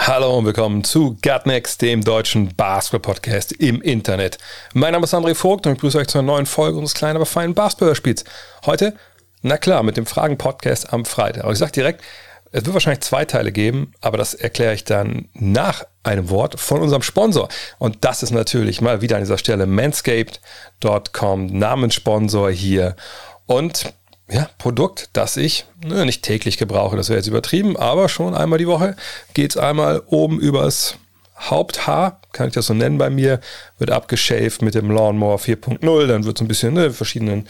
Hallo und willkommen zu Gutnext, dem deutschen Basketball-Podcast im Internet. Mein Name ist André Vogt und ich begrüße euch zu einer neuen Folge unseres kleinen, aber feinen Basketball-Spiels. Heute, na klar, mit dem Fragen-Podcast am Freitag. Aber ich sage direkt, es wird wahrscheinlich zwei Teile geben, aber das erkläre ich dann nach einem Wort von unserem Sponsor. Und das ist natürlich mal wieder an dieser Stelle manscaped.com, Namenssponsor hier. Und ja, Produkt, das ich ne, nicht täglich gebrauche, das wäre jetzt übertrieben, aber schon einmal die Woche geht es einmal oben übers Haupthaar, kann ich das so nennen bei mir, wird abgeschäft mit dem Lawnmower 4.0, dann wird so ein bisschen ne, verschiedenen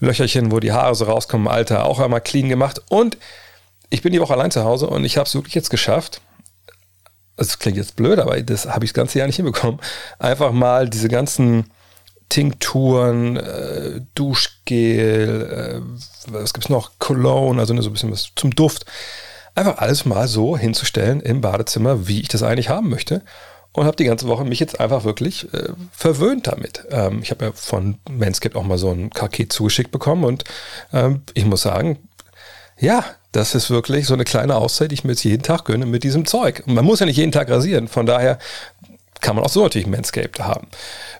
Löcherchen, wo die Haare so rauskommen, Alter, auch einmal clean gemacht. Und ich bin die Woche allein zu Hause und ich habe es wirklich jetzt geschafft, das klingt jetzt blöd, aber das habe ich das ganze Jahr nicht hinbekommen, einfach mal diese ganzen Tinkturen, äh, Duschgel, äh, was gibt's noch? Cologne, also ne, so ein bisschen was zum Duft. Einfach alles mal so hinzustellen im Badezimmer, wie ich das eigentlich haben möchte. Und habe die ganze Woche mich jetzt einfach wirklich äh, verwöhnt damit. Ähm, ich habe ja von Manscaped auch mal so ein Paket zugeschickt bekommen und ähm, ich muss sagen, ja, das ist wirklich so eine kleine Auszeit, die ich mir jetzt jeden Tag gönne mit diesem Zeug. Und man muss ja nicht jeden Tag rasieren. Von daher kann man auch so natürlich Manscaped haben.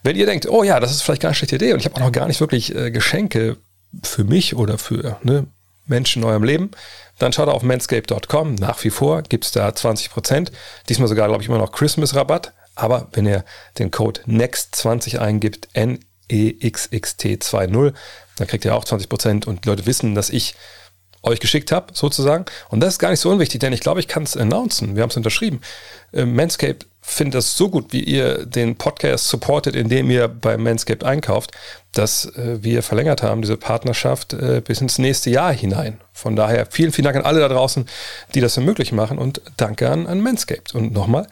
Wenn ihr denkt, oh ja, das ist vielleicht gar eine schlechte Idee und ich habe auch noch gar nicht wirklich äh, Geschenke für mich oder für ne, Menschen in eurem Leben, dann schaut auf manscaped.com. Nach wie vor gibt es da 20%. Diesmal sogar, glaube ich, immer noch Christmas-Rabatt. Aber wenn ihr den Code NEXT20 eingibt, N-E-X-X-T-2-0, dann kriegt ihr auch 20% und die Leute wissen, dass ich euch geschickt habe, sozusagen. Und das ist gar nicht so unwichtig, denn ich glaube, ich kann es announcen. Wir haben es unterschrieben. Äh, Manscaped findet das so gut, wie ihr den Podcast supportet, indem ihr bei Manscaped einkauft, dass äh, wir verlängert haben, diese Partnerschaft äh, bis ins nächste Jahr hinein. Von daher vielen, vielen Dank an alle da draußen, die das ermöglich machen und danke an, an Manscaped. Und nochmal,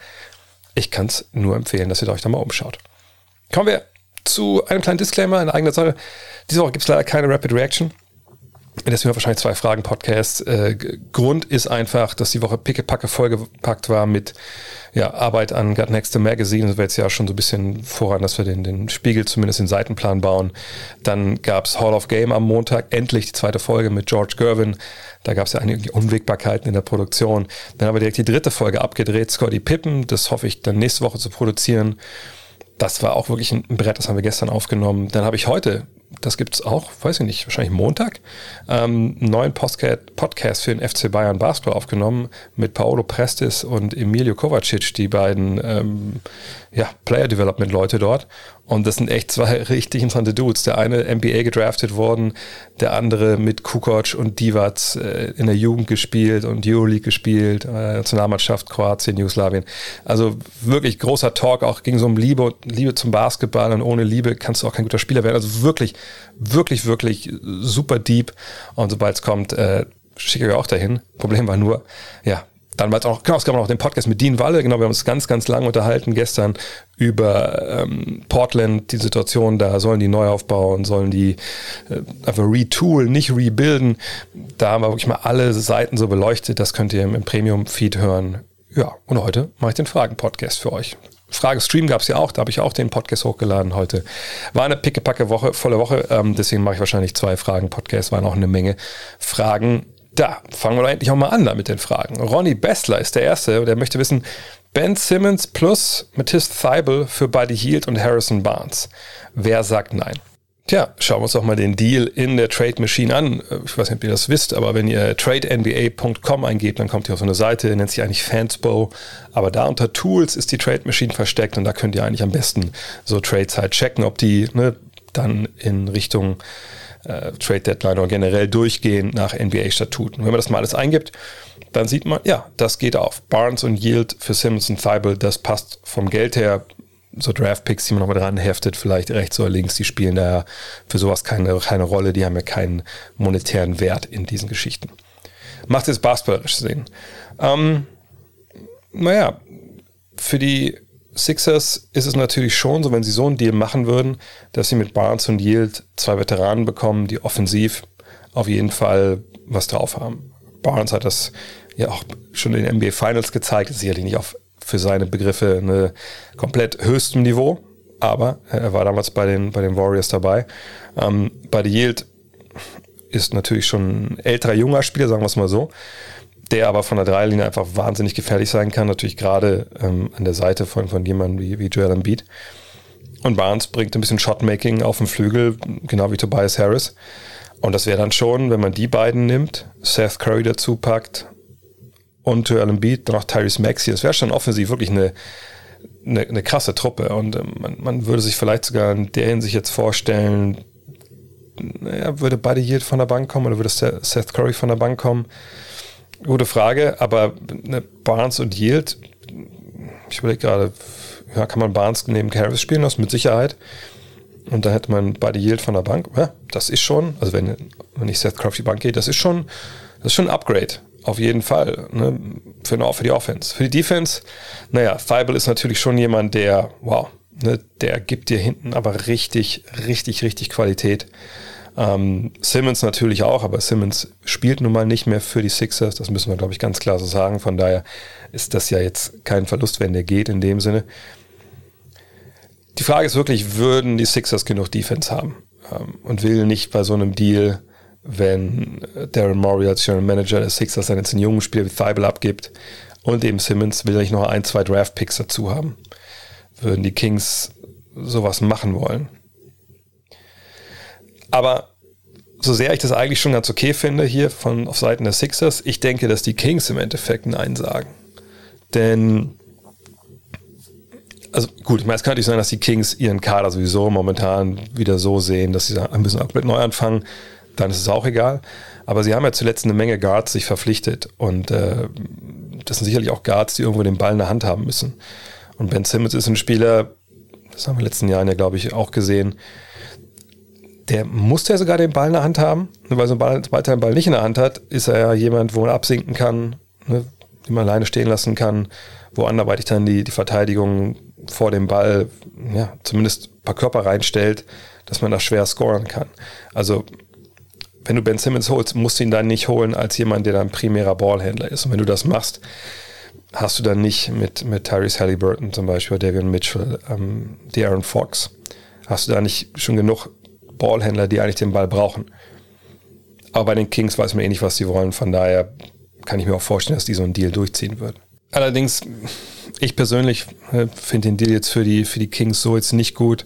ich kann es nur empfehlen, dass ihr euch da mal umschaut. Kommen wir zu einem kleinen Disclaimer in eigener Sache. Diese Woche gibt es leider keine Rapid Reaction. Deswegen wahrscheinlich zwei Fragen Podcast. Äh, Grund ist einfach, dass die Woche pickepacke vollgepackt war mit ja, Arbeit an Got Next Magazine. Das war jetzt ja schon so ein bisschen voran, dass wir den, den Spiegel zumindest den Seitenplan bauen. Dann gab's Hall of Game am Montag, endlich die zweite Folge mit George Gervin. Da gab's ja einige Unwägbarkeiten in der Produktion. Dann haben wir direkt die dritte Folge abgedreht, Scotty Pippen. Das hoffe ich dann nächste Woche zu produzieren. Das war auch wirklich ein Brett, das haben wir gestern aufgenommen. Dann habe ich heute das gibt es auch, weiß ich nicht, wahrscheinlich Montag, ähm, einen neuen Podcast für den FC Bayern Basketball aufgenommen mit Paolo Prestis und Emilio Kovacic, die beiden ähm, ja, Player Development Leute dort. Und das sind echt zwei richtig interessante Dudes. Der eine NBA gedraftet worden, der andere mit Kukoc und Divac äh, in der Jugend gespielt und Euroleague gespielt, äh, Nationalmannschaft Kroatien, Jugoslawien. Also wirklich großer Talk, auch ging so um Liebe und Liebe zum Basketball und ohne Liebe kannst du auch kein guter Spieler werden. Also wirklich, wirklich, wirklich super deep. Und sobald es kommt, äh, schicke ich auch dahin. Problem war nur, ja, dann war es auch, genau, es gab noch den Podcast mit Dean Walle, genau, wir haben uns ganz, ganz lang unterhalten gestern über ähm, Portland, die Situation, da sollen die neu aufbauen, sollen die äh, einfach retoolen, nicht rebuilden. Da haben wir wirklich mal alle Seiten so beleuchtet, das könnt ihr im, im Premium-Feed hören. Ja, und heute mache ich den Fragen-Podcast für euch. Frage-Stream gab es ja auch, da habe ich auch den Podcast hochgeladen heute. War eine pickepacke Woche, volle Woche, ähm, deswegen mache ich wahrscheinlich zwei Fragen-Podcasts, waren auch eine Menge Fragen da fangen wir endlich auch mal an da mit den Fragen. Ronny Bessler ist der Erste, der möchte wissen, Ben Simmons plus Matisse Thibel für Buddy Hield und Harrison Barnes. Wer sagt nein? Tja, schauen wir uns doch mal den Deal in der Trade Machine an. Ich weiß nicht, ob ihr das wisst, aber wenn ihr tradenba.com eingebt, dann kommt ihr auf so eine Seite, nennt sich eigentlich Fansbow. Aber da unter Tools ist die Trade Machine versteckt und da könnt ihr eigentlich am besten so Trades halt checken, ob die ne, dann in Richtung äh, Trade Deadline oder generell durchgehen nach NBA-Statuten. Wenn man das mal alles eingibt, dann sieht man, ja, das geht auf. Barnes und Yield für Simmons und Thibault, das passt vom Geld her. So Draft-Picks, die man nochmal dran heftet, vielleicht rechts oder links, die spielen da für sowas keine, keine Rolle, die haben ja keinen monetären Wert in diesen Geschichten. Macht es basketballerisch Sinn. Ähm, naja, für die Sixers ist es natürlich schon so, wenn sie so einen Deal machen würden, dass sie mit Barnes und Yield zwei Veteranen bekommen, die offensiv auf jeden Fall was drauf haben. Barnes hat das ja auch schon in den NBA Finals gezeigt, ist sicherlich nicht auf für seine Begriffe eine komplett höchstem Niveau, aber er war damals bei den, bei den Warriors dabei. Ähm, bei Yield ist natürlich schon ein älterer, junger Spieler, sagen wir es mal so, der aber von der Dreilinie einfach wahnsinnig gefährlich sein kann, natürlich gerade ähm, an der Seite von, von jemandem wie, wie Joel Embiid. Und Barnes bringt ein bisschen Shotmaking auf den Flügel, genau wie Tobias Harris. Und das wäre dann schon, wenn man die beiden nimmt, Seth Curry dazu packt und Joel Embiid, dann auch Tyrese Maxey, das wäre schon offensiv wirklich eine, eine, eine krasse Truppe. Und ähm, man, man, würde sich vielleicht sogar in der Hinsicht jetzt vorstellen, naja, würde beide Yield von der Bank kommen oder würde Seth Curry von der Bank kommen? Gute Frage, aber eine Barnes und Yield, ich überlege gerade, ja, kann man Barnes neben Harris spielen lassen? Mit Sicherheit. Und dann hätte man beide Yield von der Bank. Ja, das ist schon, also wenn, wenn ich Seth die Bank gehe, das ist schon, das ist schon ein Upgrade. Auf jeden Fall. Ne? Für, für die Offense. Für die Defense, naja, Feibel ist natürlich schon jemand, der, wow, ne, der gibt dir hinten aber richtig, richtig, richtig Qualität. Ähm, Simmons natürlich auch, aber Simmons spielt nun mal nicht mehr für die Sixers. Das müssen wir, glaube ich, ganz klar so sagen. Von daher ist das ja jetzt kein Verlust, wenn der geht in dem Sinne. Die Frage ist wirklich, würden die Sixers genug Defense haben? Ähm, und will nicht bei so einem Deal, wenn Darren Morey als General Manager der Sixers dann jetzt einen jungen Spieler wie Thibault abgibt und eben Simmons, will er nicht noch ein, zwei Draft-Picks dazu haben? Würden die Kings sowas machen wollen? Aber so sehr ich das eigentlich schon ganz okay finde hier von auf Seiten der Sixers, ich denke, dass die Kings im Endeffekt Nein sagen. Denn, also gut, ich meine, es könnte nicht sein, dass die Kings ihren Kader sowieso momentan wieder so sehen, dass sie ein bisschen komplett neu anfangen. Dann ist es auch egal. Aber sie haben ja zuletzt eine Menge Guards sich verpflichtet. Und äh, das sind sicherlich auch Guards, die irgendwo den Ball in der Hand haben müssen. Und Ben Simmons ist ein Spieler, das haben wir in den letzten Jahren ja, glaube ich, auch gesehen, der musste ja sogar den Ball in der Hand haben, weil sobald er den Ball nicht in der Hand hat, ist er ja jemand, wo man absinken kann, ne, den man alleine stehen lassen kann, wo anderweitig dann die, die Verteidigung vor dem Ball ja, zumindest ein paar Körper reinstellt, dass man da schwer scoren kann. Also wenn du Ben Simmons holst, musst du ihn dann nicht holen als jemand, der dann primärer Ballhändler ist. Und wenn du das machst, hast du dann nicht mit, mit Tyrese Halliburton zum Beispiel, Davion Mitchell, ähm, Aaron Fox, hast du da nicht schon genug Ballhändler, die eigentlich den Ball brauchen. Aber bei den Kings weiß man eh nicht, was sie wollen. Von daher kann ich mir auch vorstellen, dass die so einen Deal durchziehen würden. Allerdings, ich persönlich äh, finde den Deal jetzt für die, für die Kings so jetzt nicht gut,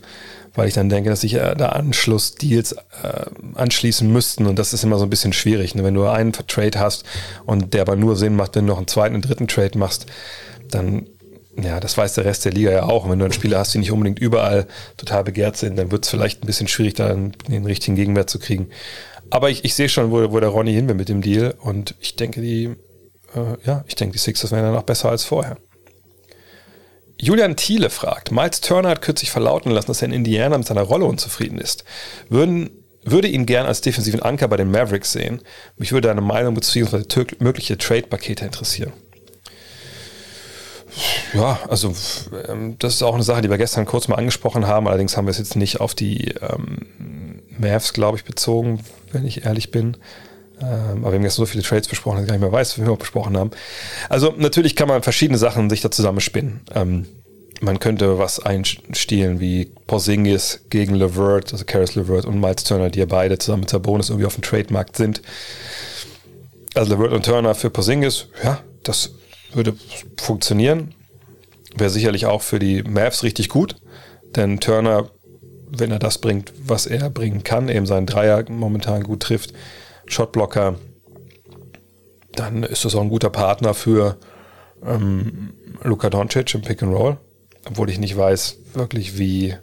weil ich dann denke, dass sich äh, da Anschlussdeals äh, anschließen müssten. Und das ist immer so ein bisschen schwierig. Ne? Wenn du einen Trade hast und der aber nur Sinn macht, wenn du noch einen zweiten und dritten Trade machst, dann ja, das weiß der Rest der Liga ja auch. wenn du einen Spieler hast, die nicht unbedingt überall total begehrt sind, dann wird es vielleicht ein bisschen schwierig, da den richtigen Gegenwert zu kriegen. Aber ich, ich sehe schon, wo, wo der Ronny hin will mit dem Deal. Und ich denke, die, äh, ja, ich denke, die Sixers werden dann noch besser als vorher. Julian Thiele fragt, Miles Turner hat kürzlich verlauten lassen, dass er in Indiana mit seiner Rolle unzufrieden ist. Würden, würde ihn gern als defensiven Anker bei den Mavericks sehen. Mich würde deine Meinung bzw. mögliche Trade-Pakete interessieren. Ja, also ähm, das ist auch eine Sache, die wir gestern kurz mal angesprochen haben. Allerdings haben wir es jetzt nicht auf die ähm, Mavs, glaube ich, bezogen, wenn ich ehrlich bin. Ähm, aber wir haben jetzt so viele Trades besprochen, dass ich gar nicht mehr weiß, wie wir besprochen haben. Also natürlich kann man verschiedene Sachen sich da zusammenspinnen. Ähm, man könnte was einstielen wie Porzingis gegen Levert, also Karis Levert und Miles Turner, die ja beide zusammen mit Sabonis irgendwie auf dem Trademarkt sind. Also Levert und Turner für Porzingis, ja, das würde funktionieren. Wäre sicherlich auch für die Mavs richtig gut, denn Turner, wenn er das bringt, was er bringen kann, eben seinen Dreier momentan gut trifft, Shotblocker, dann ist das auch ein guter Partner für ähm, Luka Doncic im Pick and Roll, obwohl ich nicht weiß wirklich, wie,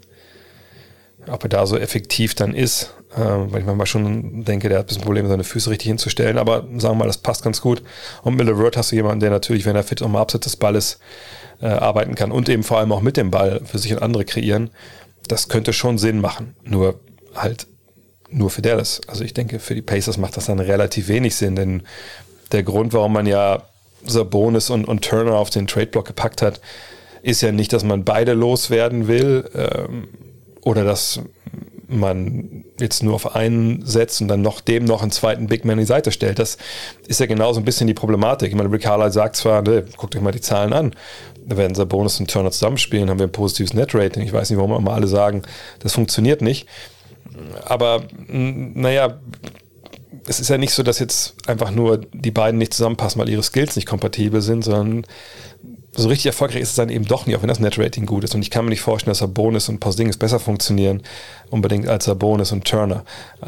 ob er da so effektiv dann ist, äh, weil ich manchmal schon denke, der hat ein bisschen Probleme, seine Füße richtig hinzustellen, aber sagen wir mal, das passt ganz gut. Und mit LeVert hast du jemanden, der natürlich, wenn er fit und mal abseits des Balles äh, arbeiten kann und eben vor allem auch mit dem Ball für sich und andere kreieren, das könnte schon Sinn machen. Nur halt nur für Dallas. Also ich denke, für die Pacers macht das dann relativ wenig Sinn, denn der Grund, warum man ja Sabonis und, und Turner auf den Trade-Block gepackt hat, ist ja nicht, dass man beide loswerden will ähm, oder dass man jetzt nur auf einen setzt und dann noch dem noch einen zweiten Big Man in die Seite stellt. Das ist ja genau so ein bisschen die Problematik. Ich meine, Rick Carlisle sagt zwar, ne, guckt euch mal die Zahlen an, da werden Sabonis und Turner zusammenspielen, haben wir ein positives Net-Rating. Ich weiß nicht, warum immer alle sagen, das funktioniert nicht. Aber naja, es ist ja nicht so, dass jetzt einfach nur die beiden nicht zusammenpassen, weil ihre Skills nicht kompatibel sind, sondern so richtig erfolgreich ist es dann eben doch nicht, auch wenn das Net-Rating gut ist. Und ich kann mir nicht vorstellen, dass Sabonis und Porzingis besser funktionieren, unbedingt als Sabonis und Turner.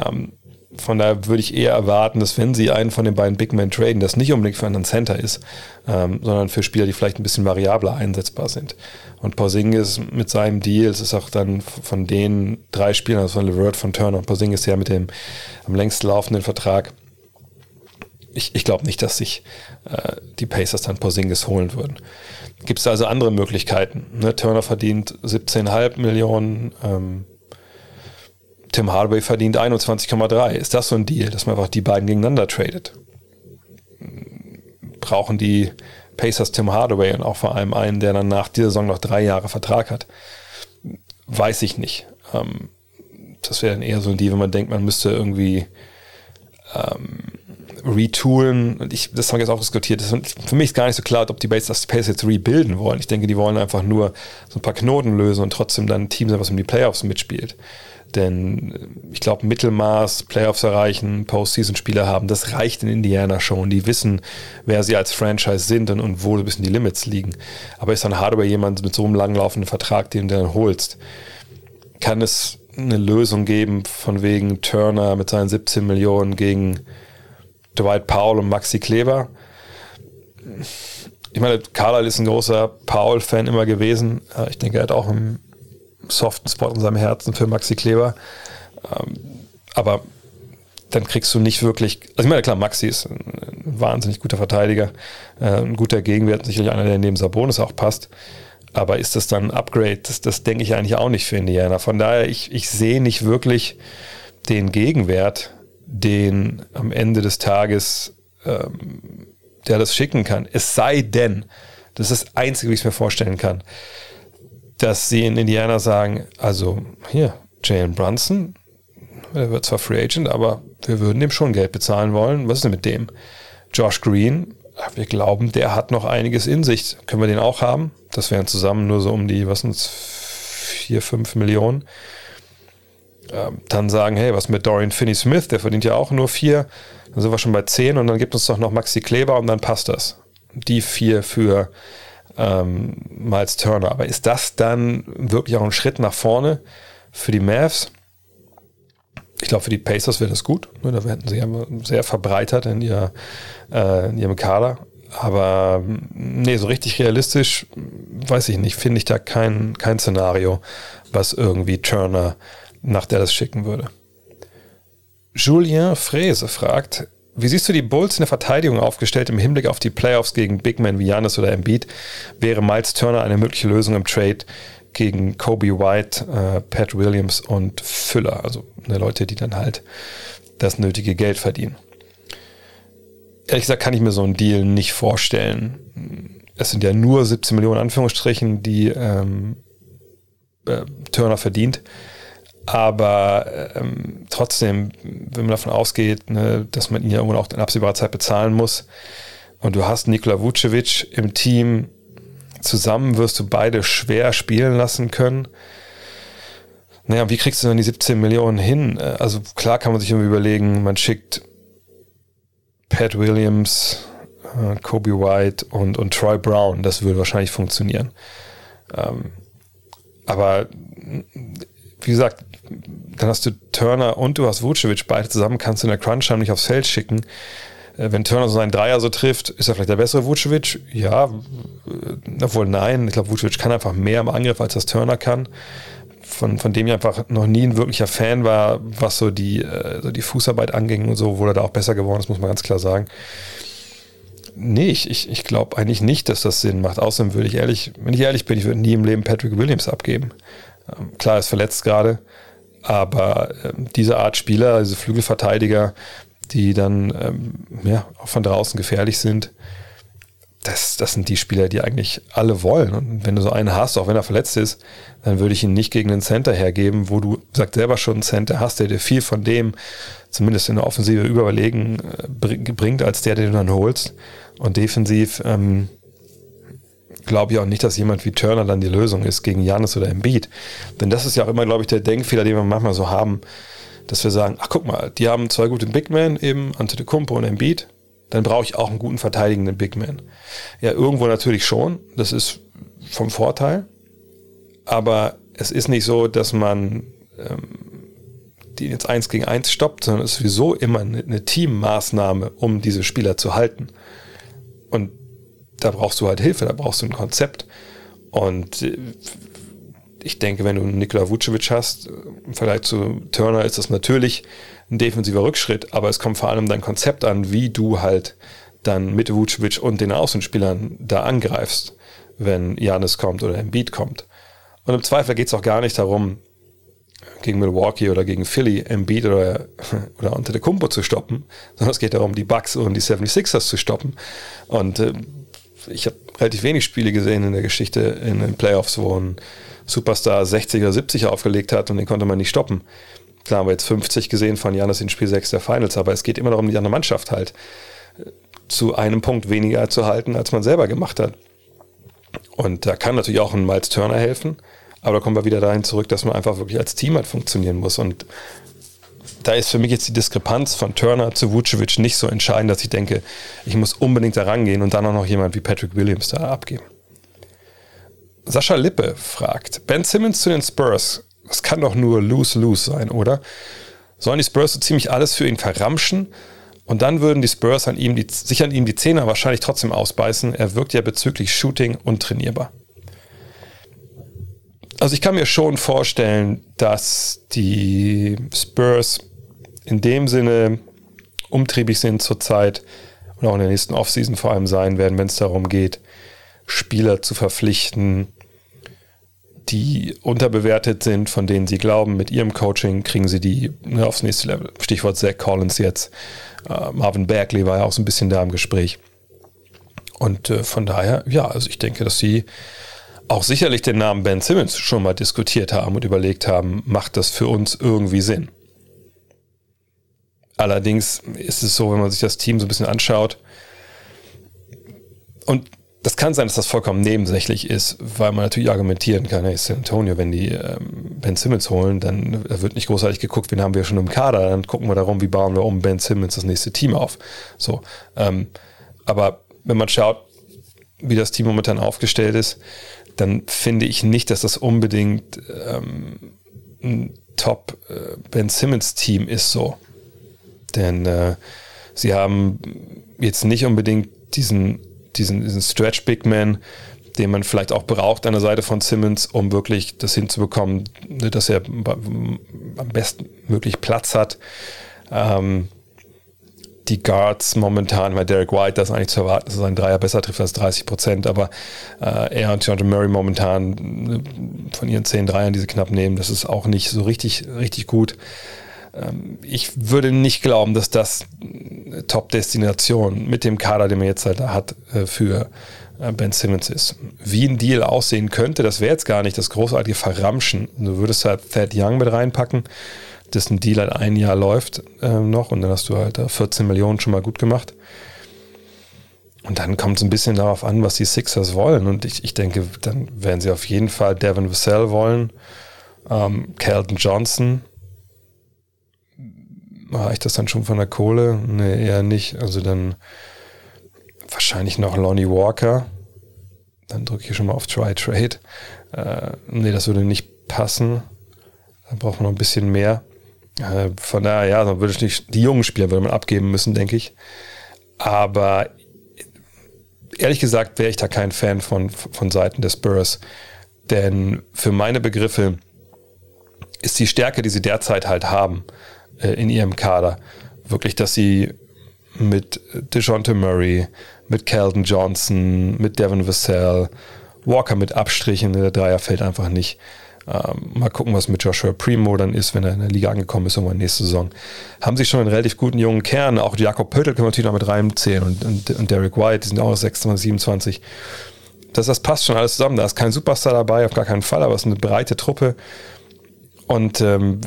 Ähm, von daher würde ich eher erwarten, dass wenn sie einen von den beiden Big Men traden, das nicht unbedingt für einen Center ist, ähm, sondern für Spieler, die vielleicht ein bisschen variabler einsetzbar sind. Und Porzingis mit seinem Deal, es ist auch dann von den drei Spielern, also von Levert, von Turner und Porzingis ja mit dem am längst laufenden Vertrag, ich, ich glaube nicht, dass sich äh, die Pacers dann Porzingis holen würden. Gibt es also andere Möglichkeiten? Ne? Turner verdient 17,5 Millionen, ähm, Tim Hardaway verdient 21,3. Ist das so ein Deal, dass man einfach die beiden gegeneinander tradet? Brauchen die Pacers Tim Hardaway und auch vor allem einen, der dann nach dieser Saison noch drei Jahre Vertrag hat? Weiß ich nicht. Ähm, das wäre dann eher so ein Deal, wenn man denkt, man müsste irgendwie ähm, retoolen. Und ich, das haben wir jetzt auch diskutiert. Das, für mich ist gar nicht so klar, ob die Pacers, die Pacers jetzt rebuilden wollen. Ich denke, die wollen einfach nur so ein paar Knoten lösen und trotzdem dann ein Team sein, was um die Playoffs mitspielt. Denn äh, ich glaube, Mittelmaß, Playoffs erreichen, Postseason-Spieler haben, das reicht in Indiana schon. Die wissen, wer sie als Franchise sind und, und wo ein bisschen die Limits liegen. Aber ist dann Hardware jemand mit so einem langlaufenden Vertrag, den du dann holst? Kann es eine Lösung geben, von wegen Turner mit seinen 17 Millionen gegen Dwight Powell und Maxi Kleber? Ich meine, Carlyle ist ein großer Powell-Fan immer gewesen. Äh, ich denke, er hat auch im soften Spot in seinem Herzen für Maxi Kleber. Ähm, aber dann kriegst du nicht wirklich, also ich meine, klar, Maxi ist ein, wahnsinnig guter Verteidiger, äh, ein guter Gegenwert, sicherlich einer, der neben Sabonis auch passt. Aber ist das dann ein Upgrade? Das, das denke ich eigentlich auch nicht für Indiana. Von daher, ich, ich sehe nicht wirklich den Gegenwert, den am Ende des Tages ähm, der das schicken kann. Es sei denn, das ist das Einzige, wie ich es mir vorstellen kann, dass sie in Indiana sagen, also hier, Jalen Brunson, der wird zwar Free Agent, aber wir würden dem schon Geld bezahlen wollen. Was ist denn mit dem? Josh Green, wir glauben, der hat noch einiges in sich. Können wir den auch haben? Das wären zusammen nur so um die, was sind es, 4, 5 Millionen. Ähm, dann sagen, hey, was mit Dorian Finney-Smith? Der verdient ja auch nur 4. Dann sind wir schon bei 10 und dann gibt uns doch noch Maxi Kleber und dann passt das. Die vier für ähm, Miles Turner. Aber ist das dann wirklich auch ein Schritt nach vorne für die Mavs? Ich glaube, für die Pacers wäre das gut. Ne? Da hätten sie sehr verbreitert in, ihr, äh, in ihrem Kader. Aber nee, so richtig realistisch, weiß ich nicht, finde ich da kein, kein Szenario, was irgendwie Turner nach Dallas schicken würde. Julien Frese fragt, wie siehst du die Bulls in der Verteidigung aufgestellt im Hinblick auf die Playoffs gegen Big Men wie Janis oder Embiid? Wäre Miles Turner eine mögliche Lösung im Trade gegen Kobe White, äh, Pat Williams und Füller? Also ne, Leute, die dann halt das nötige Geld verdienen. Ehrlich gesagt kann ich mir so einen Deal nicht vorstellen. Es sind ja nur 17 Millionen Anführungsstrichen, die ähm, äh, Turner verdient. Aber ähm, trotzdem, wenn man davon ausgeht, ne, dass man ihn ja irgendwann auch in absehbarer Zeit bezahlen muss und du hast Nikola Vucevic im Team, zusammen wirst du beide schwer spielen lassen können. Naja, wie kriegst du dann die 17 Millionen hin? Äh, also klar kann man sich irgendwie überlegen, man schickt Pat Williams, äh, Kobe White und, und Troy Brown. Das würde wahrscheinlich funktionieren. Ähm, aber wie gesagt, dann hast du Turner und du hast Vucevic, beide zusammen kannst du in der Crunch-Time nicht aufs Feld schicken. Äh, wenn Turner so seinen Dreier so trifft, ist er vielleicht der bessere Vucevic? Ja, äh, obwohl nein. Ich glaube, Vucevic kann einfach mehr im Angriff, als das Turner kann. Von, von dem ich einfach noch nie ein wirklicher Fan war, was so die, äh, so die Fußarbeit anging und so, wo er da auch besser geworden ist, muss man ganz klar sagen. Nee, ich, ich glaube eigentlich nicht, dass das Sinn macht. Außerdem würde ich ehrlich, wenn ich ehrlich bin, ich würde nie im Leben Patrick Williams abgeben. Ähm, klar, er ist verletzt gerade, aber ähm, diese Art Spieler, diese Flügelverteidiger, die dann ähm, ja, auch von draußen gefährlich sind, das, das sind die Spieler, die eigentlich alle wollen. Und wenn du so einen hast, auch wenn er verletzt ist, dann würde ich ihn nicht gegen einen Center hergeben, wo du, sagt selber schon, einen Center hast, der dir viel von dem, zumindest in der Offensive, überlegen äh, bringt, als der, den du dann holst. Und defensiv ähm, glaube ich auch nicht, dass jemand wie Turner dann die Lösung ist gegen Janis oder Embiid. Denn das ist ja auch immer, glaube ich, der Denkfehler, den wir manchmal so haben, dass wir sagen, ach guck mal, die haben zwei gute Big Men, eben Antetokounmpo und Embiid, dann brauche ich auch einen guten verteidigenden Big Man. Ja, irgendwo natürlich schon, das ist vom Vorteil, aber es ist nicht so, dass man ähm, die jetzt eins gegen eins stoppt, sondern es ist sowieso immer eine, eine Teammaßnahme, um diese Spieler zu halten. Und da brauchst du halt Hilfe, da brauchst du ein Konzept. Und äh, ich denke, wenn du Nikola Vucevic hast, im Vergleich zu Turner ist das natürlich ein defensiver Rückschritt, aber es kommt vor allem dein Konzept an, wie du halt dann mit Vucevic und den Außenspielern da angreifst, wenn Janis kommt oder Embiid kommt. Und im Zweifel geht es auch gar nicht darum, gegen Milwaukee oder gegen Philly Embiid oder, oder Kumpo zu stoppen, sondern es geht darum, die Bucks und die 76ers zu stoppen. Und äh, ich habe relativ wenig Spiele gesehen in der Geschichte in den Playoffs, wo ein Superstar 60 oder 70 aufgelegt hat und den konnte man nicht stoppen. Klar haben wir jetzt 50 gesehen von Janis in Spiel 6 der Finals, aber es geht immer darum, die andere Mannschaft halt äh, zu einem Punkt weniger zu halten, als man selber gemacht hat. Und da kann natürlich auch ein Miles Turner helfen, aber da kommen wir wieder dahin zurück, dass man einfach wirklich als Team halt funktionieren muss. Und da ist für mich jetzt die Diskrepanz von Turner zu Vucevic nicht so entscheidend, dass ich denke, ich muss unbedingt da rangehen und dann auch noch jemand wie Patrick Williams da abgeben. Sascha Lippe fragt, Ben Simmons zu den Spurs, das kann doch nur lose-lose sein, oder? Sollen die Spurs so ziemlich alles für ihn verramschen? Und dann würden die Spurs an ihm die, sich an ihm die Zähne wahrscheinlich trotzdem ausbeißen. Er wirkt ja bezüglich Shooting untrainierbar. Also ich kann mir schon vorstellen, dass die Spurs in dem Sinne umtriebig sind zurzeit und auch in der nächsten Offseason vor allem sein werden, wenn es darum geht, Spieler zu verpflichten, die unterbewertet sind, von denen sie glauben, mit ihrem Coaching kriegen sie die ne, aufs nächste Level. Stichwort Zach Collins jetzt. Äh, Marvin Bagley war ja auch so ein bisschen da im Gespräch. Und äh, von daher, ja, also ich denke, dass sie auch sicherlich den Namen Ben Simmons schon mal diskutiert haben und überlegt haben, macht das für uns irgendwie Sinn? Allerdings ist es so, wenn man sich das Team so ein bisschen anschaut, und das kann sein, dass das vollkommen nebensächlich ist, weil man natürlich argumentieren kann, hey, San Antonio, wenn die ähm, Ben Simmons holen, dann wird nicht großartig geguckt, wen haben wir schon im Kader, dann gucken wir darum, wie bauen wir um Ben Simmons das nächste Team auf. So, ähm, aber wenn man schaut, wie das Team momentan aufgestellt ist, dann finde ich nicht, dass das unbedingt ähm, ein Top äh, Ben Simmons Team ist so. Denn äh, sie haben jetzt nicht unbedingt diesen, diesen, diesen Stretch Big Man, den man vielleicht auch braucht an der Seite von Simmons, um wirklich das hinzubekommen, dass er am besten möglich Platz hat. Ähm, die Guards momentan, weil Derek White das eigentlich zu erwarten, dass er seinen Dreier besser trifft als 30 Prozent, aber äh, er und Jonathan Murray momentan äh, von ihren zehn Dreiern, die sie knapp nehmen, das ist auch nicht so richtig, richtig gut. Ähm, ich würde nicht glauben, dass das Top-Destination mit dem Kader, den man jetzt halt hat, äh, für äh, Ben Simmons ist. Wie ein Deal aussehen könnte, das wäre jetzt gar nicht das großartige Verramschen. Du würdest halt Thad Young mit reinpacken dessen Deal halt ein Jahr läuft äh, noch und dann hast du halt 14 Millionen schon mal gut gemacht. Und dann kommt es ein bisschen darauf an, was die Sixers wollen. Und ich, ich denke, dann werden sie auf jeden Fall Devin Vassell wollen, ähm, Calton Johnson. Reicht das dann schon von der Kohle? Nee, eher nicht. Also dann wahrscheinlich noch Lonnie Walker. Dann drücke ich schon mal auf Try Trade. Äh, nee, das würde nicht passen. Dann braucht man noch ein bisschen mehr. Äh, von daher, ja, dann würde ich nicht, die jungen Spieler würde man abgeben müssen, denke ich. Aber ehrlich gesagt wäre ich da kein Fan von, von Seiten des Spurs. Denn für meine Begriffe ist die Stärke, die sie derzeit halt haben äh, in ihrem Kader, wirklich, dass sie mit DeJounte Murray, mit Calvin Johnson, mit Devin Vassell, Walker mit Abstrichen, der Dreier fällt einfach nicht, Ähm, mal gucken, was mit Joshua Primo dann ist, wenn er in der Liga angekommen ist, irgendwann nächste Saison. Haben sie schon einen relativ guten jungen Kern. Auch Jakob Pöttl können wir natürlich noch mit reinzählen und, und, und Derek White, die sind auch 26, 27. Das, das passt schon alles zusammen. Da ist kein Superstar dabei, auf gar keinen Fall, aber es ist eine breite Truppe. Und ähm,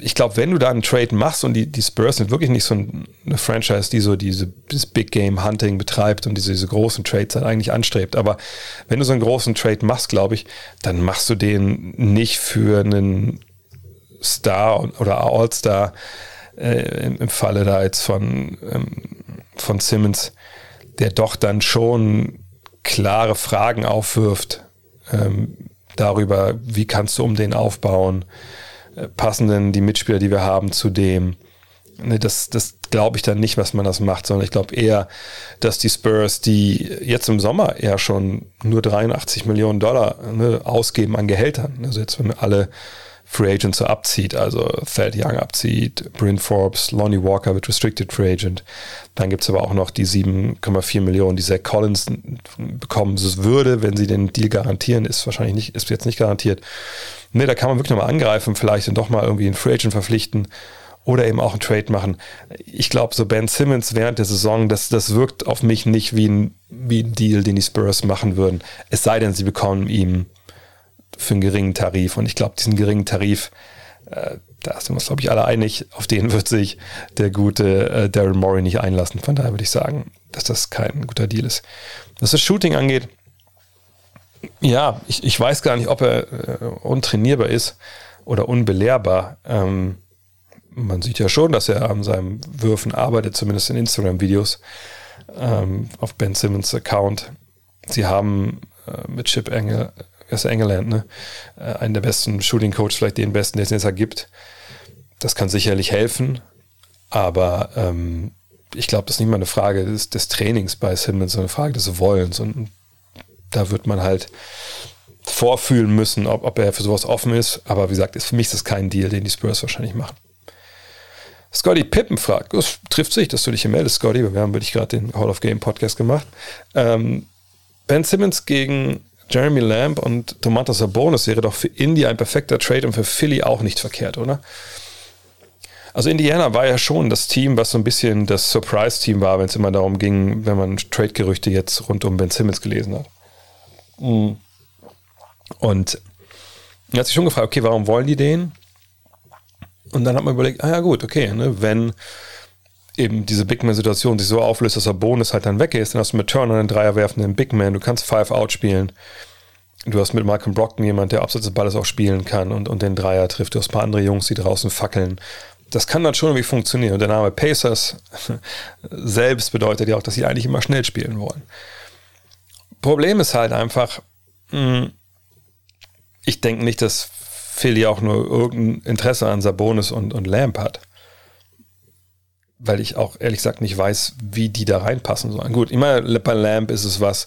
ich glaube, wenn du da einen Trade machst und die, die Spurs sind wirklich nicht so eine Franchise, die so diese, dieses Big Game Hunting betreibt und diese, diese großen Trades halt eigentlich anstrebt. Aber wenn du so einen großen Trade machst, glaube ich, dann machst du den nicht für einen Star oder All-Star äh, im, im, Falle da jetzt von, ähm, von Simmons, der doch dann schon klare Fragen aufwirft ähm, darüber, wie kannst du um den aufbauen passen denn die Mitspieler, die wir haben, zu dem? Ne, das, das glaube ich dann nicht, was man das macht, sondern ich glaube eher, dass die Spurs, die jetzt im Sommer eher schon nur 83 Millionen Dollar ne, ausgeben an Gehältern, also jetzt wenn wir alle Free Agents so abzieht, also Thad Young abzieht, Bryn Forbes, Lonnie Walker wird Restricted Free Agent. Dann gibt es aber auch noch die 7,4 Millionen, die Zach Collins bekommen würde, wenn sie den Deal garantieren, ist wahrscheinlich nicht, ist jetzt nicht garantiert. Ne, da kann man wirklich nochmal angreifen, vielleicht dann doch mal irgendwie einen Free Agent verpflichten oder eben auch einen Trade machen. Ich glaube, so Ben Simmons während der Saison, das, das wirkt auf mich nicht wie ein, wie ein Deal, den die Spurs machen würden. Es sei denn, sie bekommen ihm für einen geringen Tarif. Und ich glaube, diesen geringen Tarif, äh, da sind wir uns, glaube ich, alle einig, auf den wird sich der gute äh, Daryl Morey nicht einlassen. Von daher würde ich sagen, dass das kein guter Deal ist. Was das Shooting angeht, ja, ich, ich weiß gar nicht, ob er äh, untrainierbar ist oder unbelehrbar. Ähm, man sieht ja schon, dass er an seinem Würfen arbeitet, zumindest in Instagram-Videos ähm, auf Ben Simmons Account. Sie haben äh, mit Chip Engel, ist Engeland, ne? Äh, einen der besten Shooting Coaches, vielleicht den besten, den es jetzt gibt. Das kann sicherlich helfen, aber ähm, ich glaube, das ist nicht mal eine Frage des, des Trainings bei Simmons, sondern eine Frage des Wollens. Und da wird man halt vorfühlen müssen, ob, ob er für sowas offen ist. Aber wie gesagt, ist, für mich ist das kein Deal, den die Spurs wahrscheinlich machen. Scotty Pippen fragt, es trifft sich, dass du dich hier meldest, Scotty. Wir haben wirklich gerade den Hall of Game Podcast gemacht. Ähm, ben Simmons gegen Jeremy Lamb und Domantas Sabonis wäre doch für Indy ein perfekter Trade und für Philly auch nicht verkehrt, oder? Also Indiana war ja schon das Team, was so ein bisschen das Surprise-Team war, wenn es immer darum ging, wenn man Trade-Gerüchte jetzt rund um Ben Simmons gelesen hat. Mhm. Und er hat sich schon gefragt, okay, warum wollen die den? Und dann hat man überlegt, ah ja gut, okay, ne, wenn eben diese Big Man-Situation sich so auflöst, dass der Bonus halt dann weg ist, dann hast du mit Turner einen Dreier werfenden Big Man, du kannst Five-Out spielen. Du hast mit Malcolm Brockton jemand, der abseits des Balles auch spielen kann und, und den Dreier trifft. Du hast ein paar andere Jungs, die draußen fackeln. Das kann dann schon irgendwie funktionieren. Und der Name Pacers selbst bedeutet ja auch, dass sie eigentlich immer schnell spielen wollen. Problem ist halt einfach, hm, ich denke nicht, dass Philly auch nur irgendein Interesse an Sabonis und, und Lamp hat. Weil ich auch ehrlich gesagt nicht weiß, wie die da reinpassen sollen. Gut, immer bei Lamp ist es was,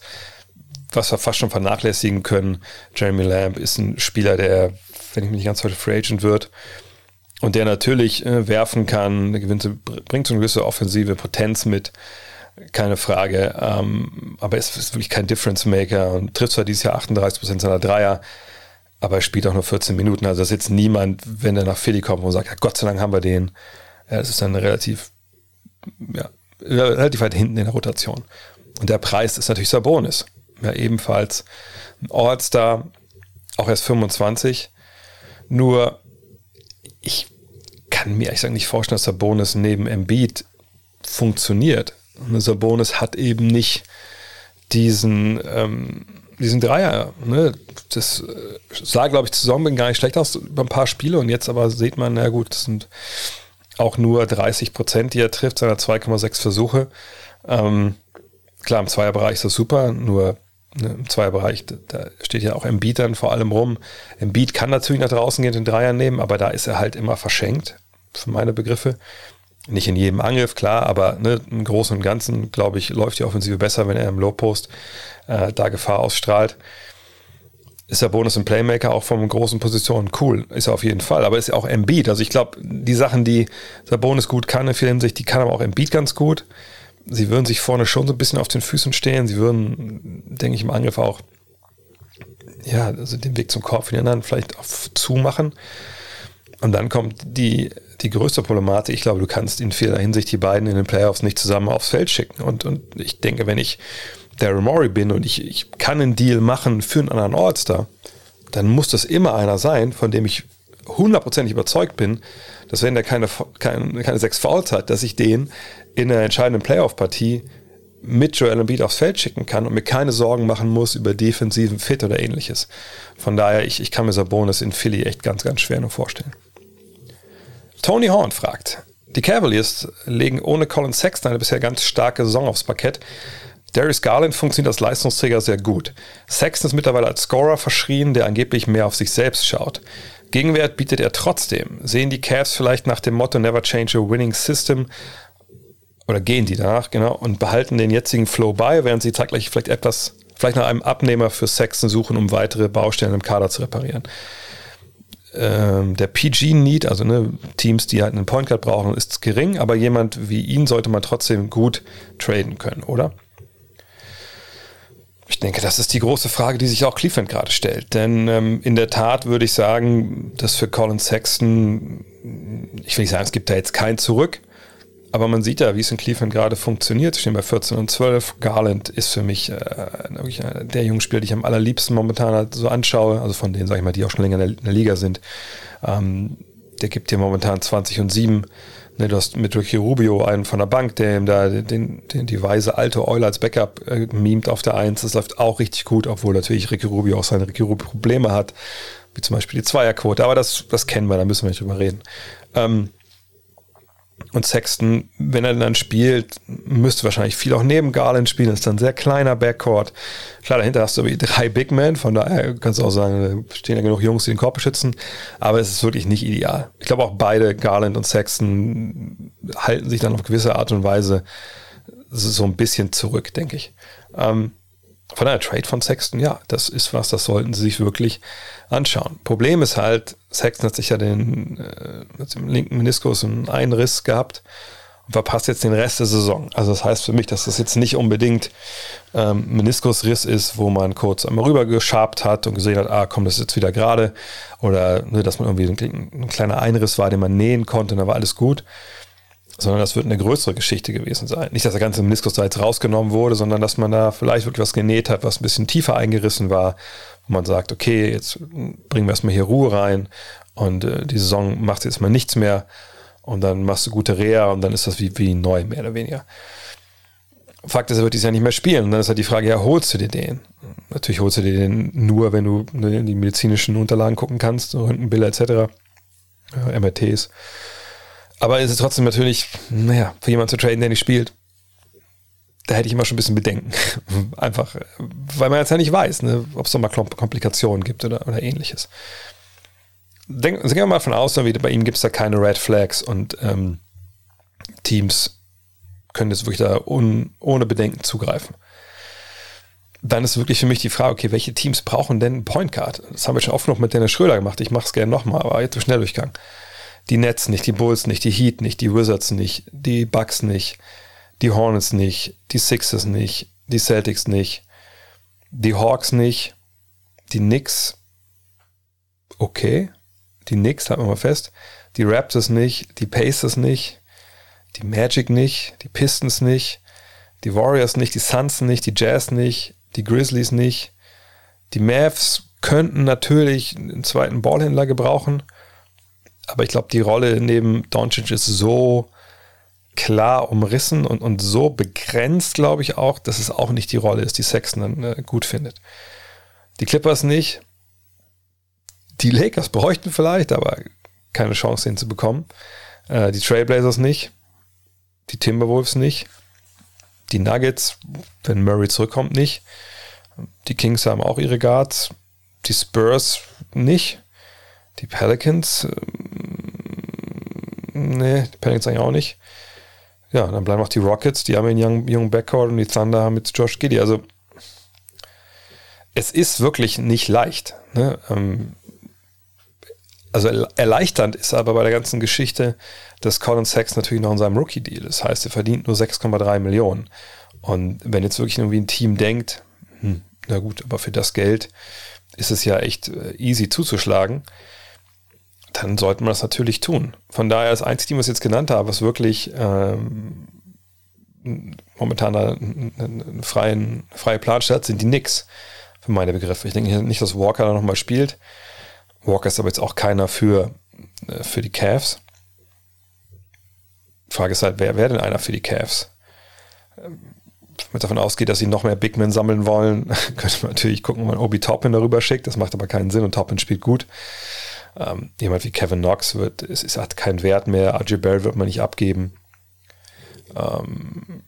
was wir fast schon vernachlässigen können. Jeremy Lamp ist ein Spieler, der, wenn ich mich nicht ganz heute Free Agent wird, und der natürlich äh, werfen kann, gewisse, bringt so eine gewisse offensive Potenz mit keine Frage. Ähm, aber er ist, wirklich kein Difference Maker und trifft zwar dieses Jahr 38% seiner Dreier, aber er spielt auch nur 14 Minuten. Also das ist jetzt niemand, wenn er nach Philly kommt und sagt, ja, Gott sei Dank haben wir den. Ja, ist dann relativ, ja, relativ weit hinten in der Rotation. Und der Preis ist natürlich Sabonis. Ja, ebenfalls ein All-Star, auch erst 25. Nur, ich kann mir eigentlich nicht vorstellen, dass Sabonis neben Embiid funktioniert. Und Sabonis hat eben nicht diesen, ähm, diesen Dreier. Ne? Das äh, sah, glaube ich, zusammen gar nicht schlecht aus über ein paar Spiele und jetzt aber sieht man, na gut, das sind auch nur 30 Prozent, die er trifft, seiner 2,6 Versuche. Ähm, klar, im Zweierbereich ist das super, nur ne, im Zweierbereich, da steht ja auch Embiid dann vor allem rum. Embiid kann natürlich nach draußen gehen, den Dreier nehmen, aber da ist er halt immer verschenkt, für meine Begriffe. Nicht in jedem Angriff, klar, aber ne, im Großen und Ganzen, glaube ich, läuft die Offensive besser, wenn er im Low-Post äh, da Gefahr ausstrahlt. Ist der Bonus im Playmaker auch von großen Positionen cool, ist er auf jeden Fall, aber ist ja auch Embiid. Also ich glaube, die Sachen, die der Bonus gut kann in vieler Hinsicht, die kann aber auch Embiid ganz gut. Sie würden sich vorne schon so ein bisschen auf den Füßen stehen. Sie würden, denke ich, im Angriff auch ja, also den Weg zum Korb für die anderen vielleicht zumachen. Und dann kommt die, die größte Problematik. Ich glaube, du kannst in vieler Hinsicht die beiden in den Playoffs nicht zusammen aufs Feld schicken. Und, und ich denke, wenn ich Daryl Morey bin und ich, ich kann einen Deal machen für einen anderen All-Star, dann muss das immer einer sein, von dem ich hundertprozentig überzeugt bin, dass wenn der keine, keine, keine sechs Fouls hat, dass ich den in einer entscheidenden Playoff-Partie mit Joel Embiid aufs Feld schicken kann und mir keine Sorgen machen muss über defensiven Fit oder ähnliches. Von daher, ich, ich kann mir Sabonis in Philly echt ganz, ganz schwer nur vorstellen. Tony Horn fragt, die Cavaliers legen ohne Colin Sexton eine bisher ganz starke Saison aufs Parkett. Darius Garland funktioniert als Leistungsträger sehr gut. Sexton ist mittlerweile als Scorer verschrien, der angeblich mehr auf sich selbst schaut. Gegenwert bietet er trotzdem. Sehen die Cavs vielleicht nach dem Motto Never Change a Winning System oder gehen die danach, genau, und behalten den jetzigen Flow bei, während sie zeitgleich vielleicht etwas, vielleicht nach einem Abnehmer für Sexton suchen, um weitere Baustellen im Kader zu reparieren. Ähm, der PG-Need, also ne, Teams, die halt einen Point Guard brauchen, ist gering, aber jemand wie ihn sollte man trotzdem gut traden können, oder? Ich denke, das ist die große Frage, die sich auch Cleveland gerade stellt. Denn ähm, in der Tat würde ich sagen, dass für Colin Sexton, ich will nicht sagen, es gibt da jetzt kein Zurück, aber man sieht ja, wie es in Cleveland gerade funktioniert. Sie stehen bei 14 und 12. Garland ist für mich äh, wirklich der junge Spieler, die ich am allerliebsten momentan halt so anschaue. Also von denen, sag ich mal, die auch schon länger in der, in der Liga sind. Ähm, der gibt dir momentan 20 und 7. Ne, du hast mit Ricky Rubio einen von der Bank, der ihm da den, den, die weise alte Eule als Backup äh, mimt auf der 1. Das läuft auch richtig gut, obwohl natürlich Ricky Rubio auch seine Ricky Rubio Probleme hat. Wie zum Beispiel die Zweierquote. Aber das, das kennen wir, da müssen wir nicht drüber reden. Ähm, und Sexton, wenn er dann spielt, müsste wahrscheinlich viel auch neben Garland spielen. Das ist dann ein sehr kleiner Backcourt. Klar, dahinter hast du drei Big Men, von daher kannst du auch sagen, stehen ja genug Jungs, die den Korb beschützen. Aber es ist wirklich nicht ideal. Ich glaube auch beide, Garland und Sexton, halten sich dann auf gewisse Art und Weise so ein bisschen zurück, denke ich. Ähm, von daher Trade von Sexton, ja, das ist was, das sollten sie sich wirklich anschauen. Problem ist halt, Sexton hat sich ja den äh, mit linken Meniskus einen Einriss gehabt und verpasst jetzt den Rest der Saison. Also das heißt für mich, dass das jetzt nicht unbedingt ähm, Meniskusriss ist, wo man kurz einmal rüber geschabt hat und gesehen hat, ah, komm, das ist jetzt wieder gerade. Oder ne, dass man irgendwie ein, ein kleiner Einriss war, den man nähen konnte und da war alles gut sondern das wird eine größere Geschichte gewesen sein. Nicht, dass der ganze Meniskus da jetzt rausgenommen wurde, sondern dass man da vielleicht wirklich was genäht hat, was ein bisschen tiefer eingerissen war, wo man sagt, okay, jetzt bringen wir erstmal hier Ruhe rein und äh, die Saison macht jetzt mal nichts mehr und dann machst du gute Reha und dann ist das wie, wie neu, mehr oder weniger. Fakt ist, er wird dieses Jahr nicht mehr spielen. Und dann ist halt die Frage, ja, holst du dir den? Natürlich holst du dir den nur, wenn du ne, die medizinischen Unterlagen gucken kannst, Röntgenbilder etc., MRTs. Aber es ist trotzdem natürlich, naja, für jemanden zu traden, der nicht spielt, da hätte ich immer schon ein bisschen Bedenken. Einfach, weil man jetzt ja nicht weiß, ne, ob es nochmal Komplikationen gibt oder, oder ähnliches. Denk, gehen wir mal von aus, wie bei ihm gibt es da keine Red Flags und ähm, Teams können jetzt wirklich da un, ohne Bedenken zugreifen. Dann ist wirklich für mich die Frage, okay, welche Teams brauchen denn Point Guard? Das haben wir schon oft noch mit Dennis Schröder gemacht. Ich mache es gerne nochmal, aber jetzt so Schnelldurchgang. Die Nets nicht, die Bulls nicht, die Heat nicht, die Wizards nicht, die Bucks nicht, die Hornets nicht, die Sixers nicht, die Celtics nicht, die Hawks nicht, die Knicks, okay, die Knicks, halten wir mal fest, die Raptors nicht, die Pacers nicht, die Magic nicht, die Pistons nicht, die Warriors nicht, die Suns nicht, die Jazz nicht, die Grizzlies nicht, die Mavs könnten natürlich einen zweiten Ballhändler gebrauchen, aber ich glaube, die Rolle neben Doncic ist so klar umrissen und, und so begrenzt, glaube ich auch, dass es auch nicht die Rolle ist, die Sexton äh, gut findet. Die Clippers nicht. Die Lakers bräuchten vielleicht, aber keine Chance, den zu bekommen. Äh, die Trailblazers nicht. Die Timberwolves nicht. Die Nuggets, wenn Murray zurückkommt, nicht. Die Kings haben auch ihre Guards. Die Spurs nicht. Die Pelicans, äh, nee, die Pelicans eigentlich auch nicht. Ja, dann bleiben auch die Rockets, die haben einen jungen, jungen Backcourt und die Thunder haben mit Josh Giddy. Also es ist wirklich nicht leicht. Ne? Ähm, also erleichternd ist aber bei der ganzen Geschichte, dass Colin Sachs natürlich noch in seinem Rookie-Deal. Das heißt, er verdient nur 6,3 Millionen. Und wenn jetzt wirklich irgendwie ein Team denkt, hm, na gut, aber für das Geld ist es ja echt äh, easy zuzuschlagen, dann sollte man das natürlich tun. Von daher das einzige Team, was ich jetzt genannt habe, was wirklich ähm, momentan einen freien, freie Planstadt sind die Knicks, für meine Begriffe. Ich denke nicht, dass Walker da nochmal spielt. Walker ist aber jetzt auch keiner für, äh, für die Cavs. Die Frage ist halt, wer wäre denn einer für die Cavs? Ähm, wenn man davon ausgeht, dass sie noch mehr Big Men sammeln wollen, könnte man natürlich gucken, ob man Obi Toppin darüber schickt. Das macht aber keinen Sinn und Toppin spielt gut. Ähm, jemand wie Kevin Knox wird, es, es hat keinen Wert mehr. RJ Bell wird man nicht abgeben. Ähm,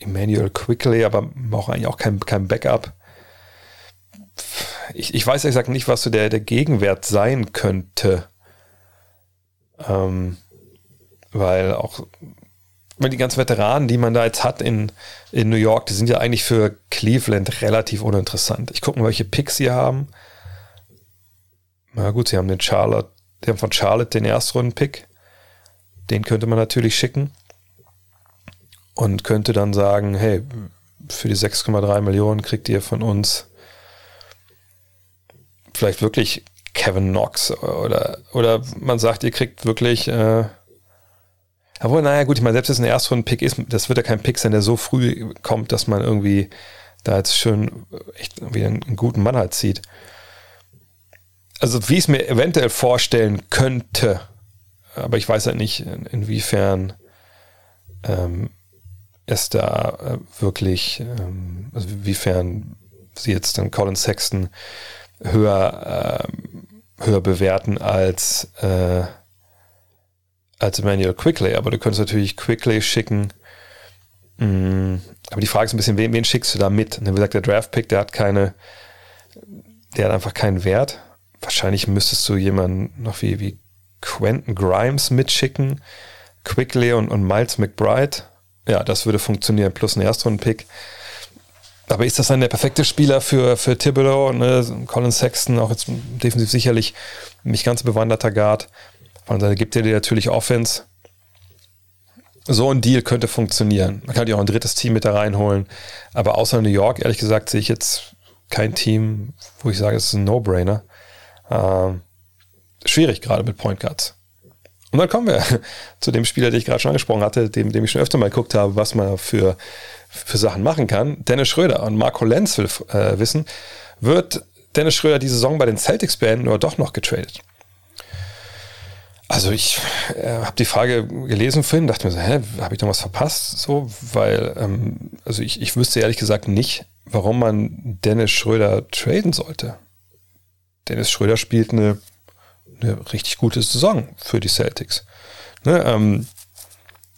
Emmanuel Quickly, aber auch eigentlich auch kein, kein Backup. Ich, ich weiß exakt nicht, was so der, der Gegenwert sein könnte. Ähm, weil auch weil die ganzen Veteranen, die man da jetzt hat in, in New York, die sind ja eigentlich für Cleveland relativ uninteressant. Ich gucke mal, welche Picks sie haben. Na gut, sie haben den Charlotte, die haben von Charlotte den Erstrunden-Pick. Den könnte man natürlich schicken. Und könnte dann sagen, hey, für die 6,3 Millionen kriegt ihr von uns vielleicht wirklich Kevin Knox oder, oder man sagt, ihr kriegt wirklich äh, obwohl, naja, gut, ich meine, selbst wenn es ein Erstrunden-Pick ist, das wird ja kein Pick sein, der so früh kommt, dass man irgendwie da jetzt schön echt einen, einen guten Mann halt zieht. Also, wie ich es mir eventuell vorstellen könnte, aber ich weiß halt nicht, inwiefern ähm, es da äh, wirklich, ähm, also inwiefern sie jetzt dann Colin Sexton höher, äh, höher bewerten als äh, als Emmanuel Quickly, aber du könntest natürlich Quickly schicken. Mm, aber die Frage ist ein bisschen, wen, wen schickst du da mit? Wie gesagt, der Draft-Pick, der hat keine, der hat einfach keinen Wert. Wahrscheinlich müsstest du jemanden noch wie, wie Quentin Grimes mitschicken, Quickly und, und Miles McBride. Ja, das würde funktionieren, plus ein Erstrunden-Pick. Aber ist das dann der perfekte Spieler für, für Thibodeau? Ne? Colin Sexton, auch jetzt defensiv sicherlich nicht ganz bewanderter Guard. Von daher gibt er dir natürlich Offense. So ein Deal könnte funktionieren. Man kann ja auch ein drittes Team mit da reinholen. Aber außer New York, ehrlich gesagt, sehe ich jetzt kein Team, wo ich sage, es ist ein No-Brainer. Ähm, schwierig gerade mit Point Guards. Und dann kommen wir zu dem Spieler, den ich gerade schon angesprochen hatte, dem, dem ich schon öfter mal geguckt habe, was man für, für Sachen machen kann. Dennis Schröder und Marco Lenz will äh, wissen, wird Dennis Schröder die Saison bei den Celtics beenden oder doch noch getradet? Also ich äh, habe die Frage gelesen vorhin, dachte mir so, hä, habe ich noch was verpasst? So, weil, ähm, also ich, ich wüsste ehrlich gesagt nicht, warum man Dennis Schröder traden sollte. Dennis Schröder spielt eine, eine richtig gute Saison für die Celtics. Ne, ähm,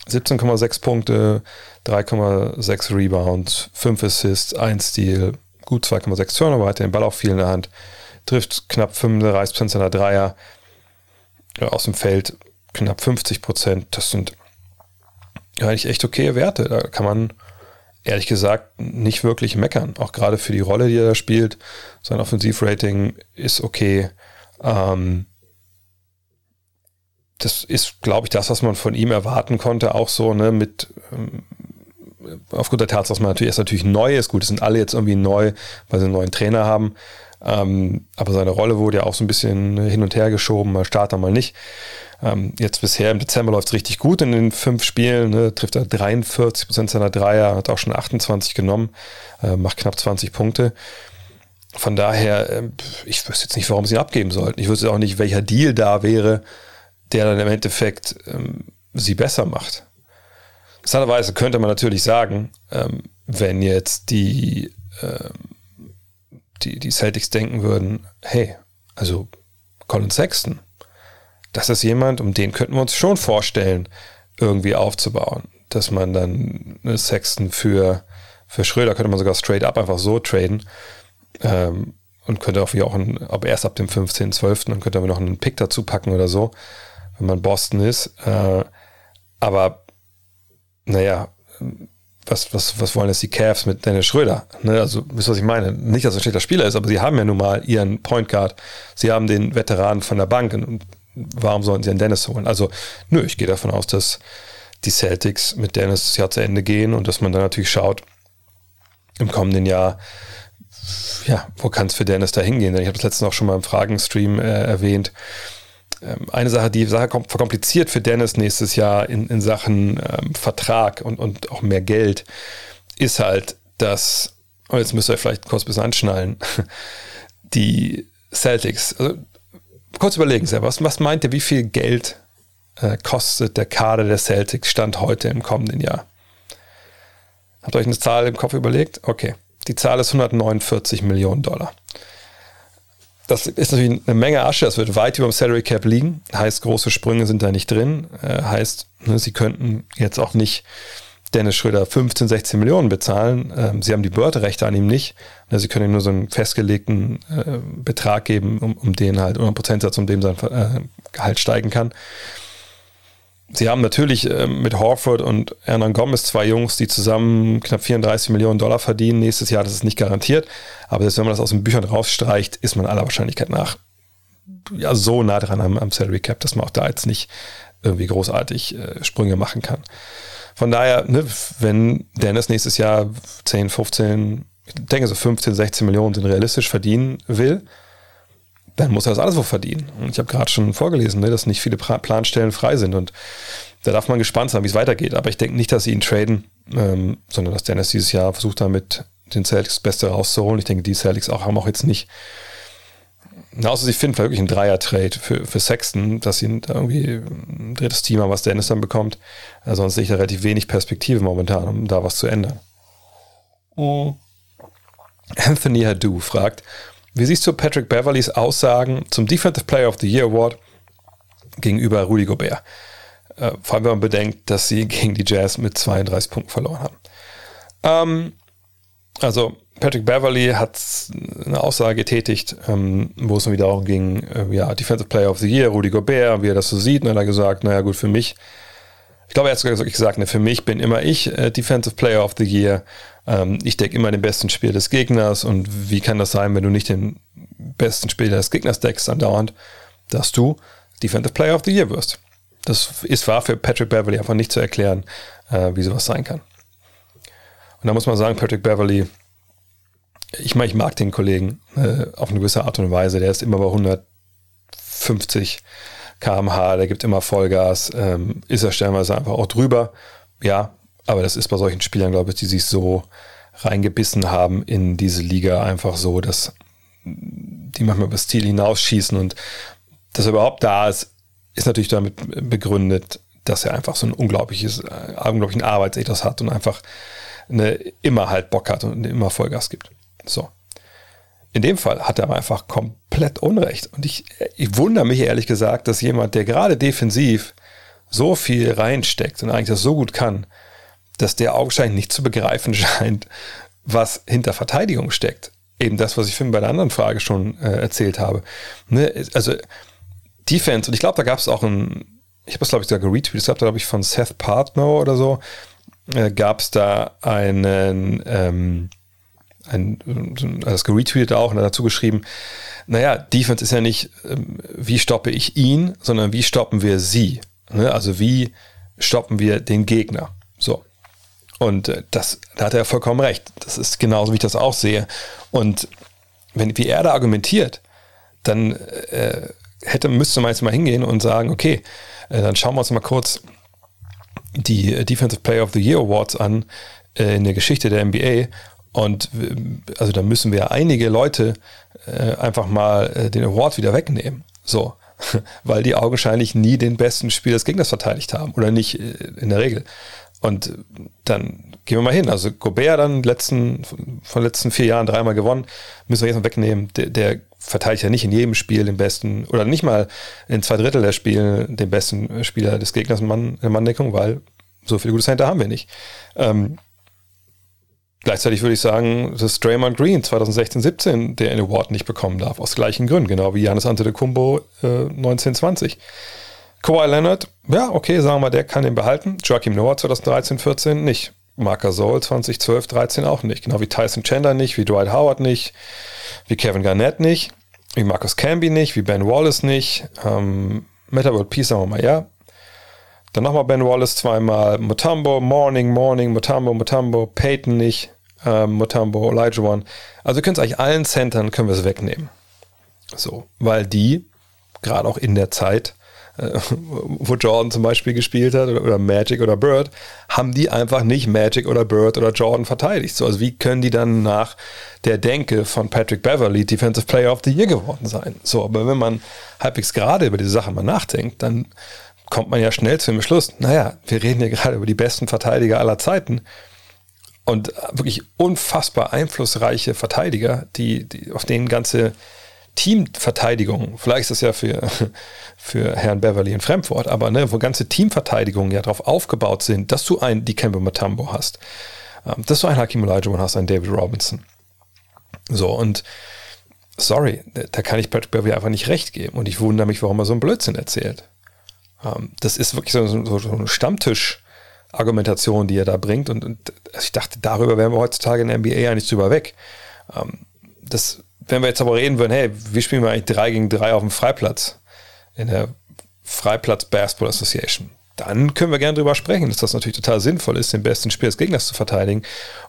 17,6 Punkte, 3,6 Rebounds, 5 Assists, 1 Steal, gut 2,6 Turnover, hat den Ball auch viel in der Hand, trifft knapp 35% seiner Dreier, aus dem Feld knapp 50 Prozent. Das sind eigentlich echt okay Werte. Da kann man ehrlich gesagt nicht wirklich meckern. Auch gerade für die Rolle, die er da spielt. Sein Offensivrating ist okay. Ähm, das ist, glaube ich, das, was man von ihm erwarten konnte. Auch so, ne, mit ähm, aufgrund der Tatsache, dass man natürlich erst natürlich neu ist. Gut, es sind alle jetzt irgendwie neu, weil sie einen neuen Trainer haben. Ähm, aber seine Rolle wurde ja auch so ein bisschen hin und her geschoben, mal Starter, mal nicht. Ähm, jetzt bisher im Dezember läuft es richtig gut in den fünf Spielen, ne, trifft er 43 Prozent seiner Dreier, hat auch schon 28 genommen, äh, macht knapp 20 Punkte. Von daher, äh, ich wüsste jetzt nicht, warum sie ihn abgeben sollten. Ich wüsste auch nicht, welcher Deal da wäre, der dann im Endeffekt ähm, sie besser macht. Interessanterweise könnte man natürlich sagen, ähm, wenn jetzt die ähm, die, die Celtics denken würden, hey, also Colin Sexton, das ist jemand, um den könnten wir uns schon vorstellen, irgendwie aufzubauen. Dass man dann Sexton für, für Schröder könnte man sogar straight up einfach so traden. Ähm, und könnte auch wie auch ein, aber erst ab dem 15.12. dann könnte man noch einen Pick dazu packen oder so, wenn man Boston ist. Äh, aber naja, was, was, was wollen jetzt die Cavs mit Dennis Schröder? Ne, also, wisst ihr, was ich meine? Nicht, dass er ein schlechter Spieler ist, aber sie haben ja nun mal ihren Point Guard. Sie haben den Veteranen von der Bank. Und warum sollen sie einen Dennis holen? Also, nö, ich gehe davon aus, dass die Celtics mit Dennis das Jahr zu Ende gehen und dass man dann natürlich schaut, im kommenden Jahr, ja, wo kann es für Dennis da hingehen? Denn ich habe das letztens auch schon mal im Fragenstream äh, erwähnt. Ähm, eine Sache, die Sache verkompliziert für Dennis nächstes Jahr in, in Sachen ähm, Vertrag und, und auch mehr Geld, ist halt, dass, und jetzt müsst ihr vielleicht kurz ein bisschen anschnallen, die Celtics, also kurz überlegen, was, was meint ihr, wie viel Geld äh, kostet der Kader der Celtics Stand heute im kommenden Jahr? Habt ihr euch eine Zahl im Kopf überlegt? Okay. Die Zahl ist 149 Millionen Dollar. Das ist natürlich eine Menge Asche, das wird weit über dem Salary Cap liegen. Heißt, große Sprünge sind da nicht drin. Äh, heißt, ne, sie könnten jetzt auch nicht Dennis Schröder 15, 16 Millionen bezahlen. Ähm, sie haben die Börderechte an ihm nicht. Ne, sie können ihm nur so einen festgelegten äh, Betrag geben, um, um den halt, oder einen Prozentsatz, um dem sein äh, Gehalt steigen kann. Sie haben natürlich äh, mit Horford und Hernan Gomez zwei Jungs, die zusammen knapp 34 Millionen Dollar verdienen nächstes Jahr. Das ist nicht garantiert. Aber selbst wenn man das aus den Büchern rausstreicht, ist man aller Wahrscheinlichkeit nach ja, so nah dran am, am Salary Cap, dass man auch da jetzt nicht irgendwie großartig äh, Sprünge machen kann. Von daher, ne, wenn Dennis nächstes Jahr 10, 15, ich denke so 15, 16 Millionen sind realistisch verdienen will, dann muss er das alles wo verdienen. Und ich habe gerade schon vorgelesen, ne, dass nicht viele Planstellen frei sind und da darf man gespannt sein, wie es weitergeht. Aber ich denke nicht, dass sie ihn traden, ähm, sondern dass Dennis dieses Jahr versucht damit den Celtics das Beste rauszuholen. Ich denke, die Celtics auch haben auch jetzt nicht, außer sie finden wirklich einen Dreier-Trade für, für Sexton, dass sie irgendwie ein drittes Team haben, was Dennis dann bekommt. Also sonst sehe ich da relativ wenig Perspektive momentan, um da was zu ändern. Oh. Anthony Hadou fragt, wie siehst du Patrick Beverleys Aussagen zum Defensive Player of the Year Award gegenüber Rudy Gobert? Äh, vor allem, wenn man bedenkt, dass sie gegen die Jazz mit 32 Punkten verloren haben. Ähm, also, Patrick Beverly hat eine Aussage getätigt, ähm, wo es dann wieder darum ging, äh, ja, Defensive Player of the Year, Rudy Gobert, wie er das so sieht. Und dann hat er gesagt, naja, gut, für mich, ich glaube, er hat sogar gesagt, ne, für mich bin immer ich äh, Defensive Player of the Year ähm, ich decke immer den besten Spiel des Gegners und wie kann das sein, wenn du nicht den besten Spieler des Gegners deckst andauernd, dass du Defensive Player of the Year wirst. Das ist war für Patrick Beverly einfach nicht zu erklären, äh, wie sowas sein kann. Und da muss man sagen, Patrick Beverly, ich meine, ich mag den Kollegen äh, auf eine gewisse Art und Weise. Der ist immer bei 150 km/h, der gibt immer Vollgas, ähm, ist er stellenweise einfach auch drüber. Ja, aber das ist bei solchen Spielern, glaube ich, die sich so reingebissen haben in diese Liga einfach so, dass die manchmal über das Ziel hinausschießen und dass er überhaupt da ist, ist natürlich damit begründet, dass er einfach so ein unglaubliches, äh, unglaublichen Arbeitsethos hat und einfach eine, immer halt Bock hat und immer Vollgas gibt. So. In dem Fall hat er einfach komplett Unrecht. Und ich, ich wundere mich ehrlich gesagt, dass jemand, der gerade defensiv so viel reinsteckt und eigentlich das so gut kann, dass der augenscheinlich nicht zu begreifen scheint, was hinter Verteidigung steckt. Eben das, was ich vorhin bei der anderen Frage schon äh, erzählt habe. Ne? Also Defense, und ich glaube, da gab es auch ein, ich habe das glaube ich sogar geretweetet, es gab da glaube ich von Seth Partner oder so, äh, gab es da einen, ähm, ein, das geretweetet auch und dazu geschrieben, naja, Defense ist ja nicht, ähm, wie stoppe ich ihn, sondern wie stoppen wir sie. Ne? Also wie stoppen wir den Gegner. So. Und äh, das, da hat er vollkommen recht. Das ist genauso, wie ich das auch sehe. Und wenn, wie er da argumentiert, dann äh, hätte, müsste man jetzt mal hingehen und sagen, okay, äh, dann schauen wir uns mal kurz die Defensive Player of the Year Awards an äh, in der Geschichte der NBA. Und äh, also da müssen wir einige Leute einfach mal den Award wieder wegnehmen. So. Weil die augenscheinlich nie den besten Spiel des Gegners verteidigt haben. Oder nicht in der Regel. Und dann gehen wir mal hin. Also Gobert dann letzten, von letzten vier Jahren dreimal gewonnen, müssen wir jetzt mal wegnehmen. Der, der verteidigt ja nicht in jedem Spiel den besten, oder nicht mal in zwei Drittel der Spiele den besten Spieler des Gegners in Manndeckung, weil so viele gute Center haben wir nicht. Ähm, gleichzeitig würde ich sagen, dass Draymond Green 2016, 17 der Award nicht bekommen darf, aus gleichen Gründen, genau wie Janis Antetokounmpo äh, 1920. Kawhi Leonard, ja, okay, sagen wir mal, der kann ihn behalten. Joachim Noah 2013, 14 nicht. Marc Gasol 2012, 13 auch nicht. Genau wie Tyson Chandler nicht, wie Dwight Howard nicht, wie Kevin Garnett nicht, wie Marcus Camby nicht, wie Ben Wallace nicht. Ähm, Metabold Peace sagen wir mal ja. Dann nochmal Ben Wallace zweimal. Mutombo, Morning, Morning, Mutombo, Mutombo, Peyton nicht. Ähm, Mutombo, One. Also können es eigentlich allen Centern können wir es wegnehmen. So, weil die, gerade auch in der Zeit, äh, wo Jordan zum Beispiel gespielt hat, oder, oder, Magic oder Bird, haben die einfach nicht Magic oder Bird oder Jordan verteidigt. So, also wie können die dann nach der Denke von Patrick Beverly Defensive Player of the Year geworden sein? So, aber wenn man halbwegs gerade über diese Sachen mal nachdenkt, dann kommt man ja schnell zu dem Schluss, naja, wir reden ja gerade über die besten Verteidiger aller Zeiten und wirklich unfassbar einflussreiche Verteidiger, die, die auf denen ganze Teamverteidigung, vielleicht ist das ja für, für Herrn Beverly ein Fremdwort, aber ne, wo ganze Teamverteidigungen ja darauf aufgebaut sind, dass du einen Dikembe Matambo hast, ähm, dass du einen Hakim Olajuwon hast, einen David Robinson. So, und sorry, da kann ich Patrick Beverly einfach nicht recht geben. Und ich wundere mich, warum er so einen Blödsinn erzählt. Ähm, das ist wirklich so, so, so eine Stammtisch-Argumentation, die er da bringt. Und, und also ich dachte, darüber wären wir heutzutage in der NBA eigentlich drüber weg. Ähm, das wenn wir jetzt aber reden würden, hey, wie spielen wir eigentlich 3 gegen 3 auf dem Freiplatz in der Freiplatz Basketball Association, dann können wir gerne drüber sprechen, dass das natürlich total sinnvoll ist, den besten Spieler des Gegners zu verteidigen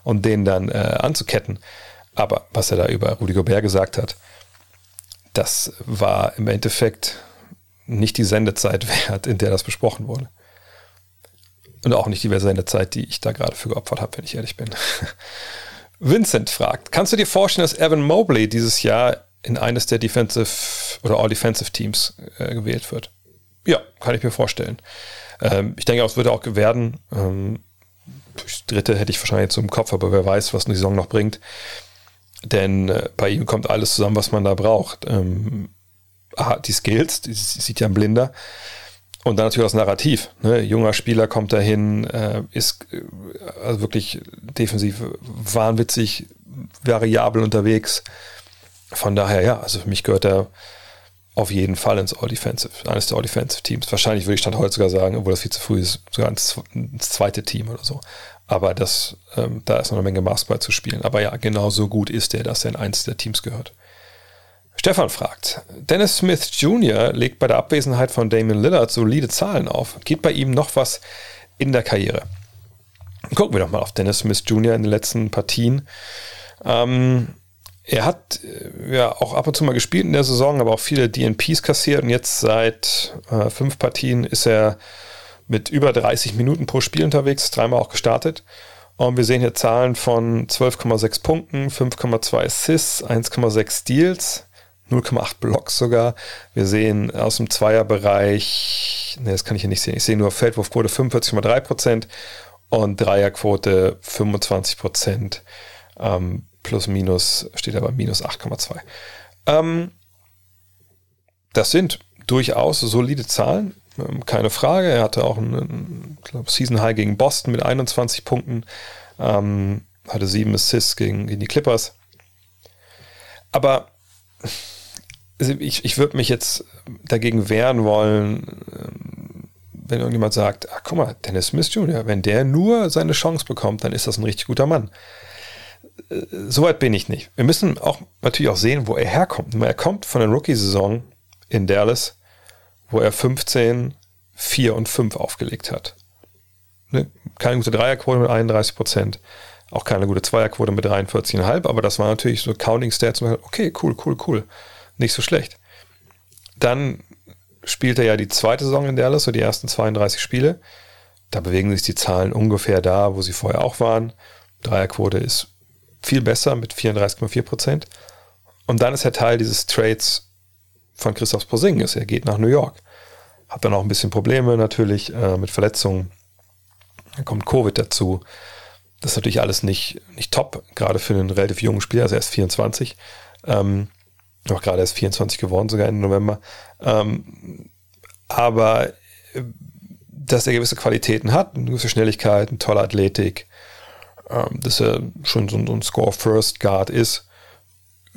und den dann äh, anzuketten. Aber was er da über Rudi Gobert gesagt hat, das war im Endeffekt nicht die Sendezeit wert, in der das besprochen wurde. Und auch nicht die Sendezeit, die ich da gerade für geopfert habe, wenn ich ehrlich bin. Vincent fragt, kannst du dir vorstellen, dass Evan Mobley dieses Jahr in eines der Defensive oder All-Defensive Teams äh, gewählt wird? Ja, kann ich mir vorstellen. Ähm, ich denke, es würde auch werden. Ähm, dritte hätte ich wahrscheinlich jetzt im Kopf, aber wer weiß, was eine Saison noch bringt. Denn äh, bei ihm kommt alles zusammen, was man da braucht. Ähm, die Skills, die sieht ja ein Blinder. Und dann natürlich das Narrativ. Ne? Junger Spieler kommt dahin, äh, ist äh, also wirklich defensiv wahnwitzig, variabel unterwegs. Von daher, ja, also für mich gehört er auf jeden Fall ins All-Defensive, eines der All-Defensive-Teams. Wahrscheinlich würde ich Stand heute sogar sagen, obwohl das viel zu früh ist, sogar ins, ins zweite Team oder so. Aber das, ähm, da ist noch eine Menge Basketball zu spielen. Aber ja, genauso gut ist er, dass er in eins der Teams gehört. Stefan fragt, Dennis Smith Jr. legt bei der Abwesenheit von Damian Lillard solide Zahlen auf. Geht bei ihm noch was in der Karriere? Gucken wir doch mal auf Dennis Smith Jr. in den letzten Partien. Ähm, er hat äh, ja auch ab und zu mal gespielt in der Saison, aber auch viele DNPs kassiert und jetzt seit äh, fünf Partien ist er mit über 30 Minuten pro Spiel unterwegs, dreimal auch gestartet. Und wir sehen hier Zahlen von 12,6 Punkten, 5,2 Assists, 1,6 Steals. 0,8 Blocks sogar. Wir sehen aus dem Zweierbereich, ne, das kann ich hier nicht sehen. Ich sehe nur Feldwurfquote 45,3% und Dreierquote 25% Ähm, plus minus steht aber minus 8,2. Ähm, das sind durchaus solide Zahlen, ähm, keine Frage. Er hatte auch einen, glaub, Season High gegen Boston mit 21 Punkten, ähm, hatte sieben Assists gegen, gegen die Clippers. Aber also ich, ich würde mich jetzt dagegen wehren wollen, ähm, wenn irgendjemand sagt, ach guck mal, Dennis Smith Jr., wenn der nur seine Chance bekommt, dann ist das ein richtig guter Mann. Äh, soweit bin ich nicht. Wir müssen auch natürlich auch sehen, wo er herkommt. Er kommt von der Rookie-Saison in Dallas, wo er 15, 4 und 5 aufgelegt hat. Ne? Keine gute Dreierquote mit 31 Prozent, auch keine gute Zweierquote mit 43,5, aber das war natürlich so Counting Stats. Okay, cool, cool, cool nicht so schlecht. Dann spielt er ja die zweite Saison in Dallas, so die ersten 32 Spiele. Da bewegen sich die Zahlen ungefähr da, wo sie vorher auch waren. Dreierquote ist viel besser mit 34,4 Prozent. Und dann ist er Teil dieses Trades von Christoph Porzingis. Er geht nach New York. Hat dann auch ein bisschen Probleme natürlich äh, mit Verletzungen. Dann kommt Covid dazu. Das ist natürlich alles nicht, nicht top, gerade für einen relativ jungen Spieler, also er ist 24. Ähm, auch gerade erst 24 geworden, sogar Ende November. Ähm, aber äh, dass er gewisse Qualitäten hat, eine gewisse Schnelligkeit, eine tolle Athletik, ähm, dass er schon so, so ein Score-First-Guard ist,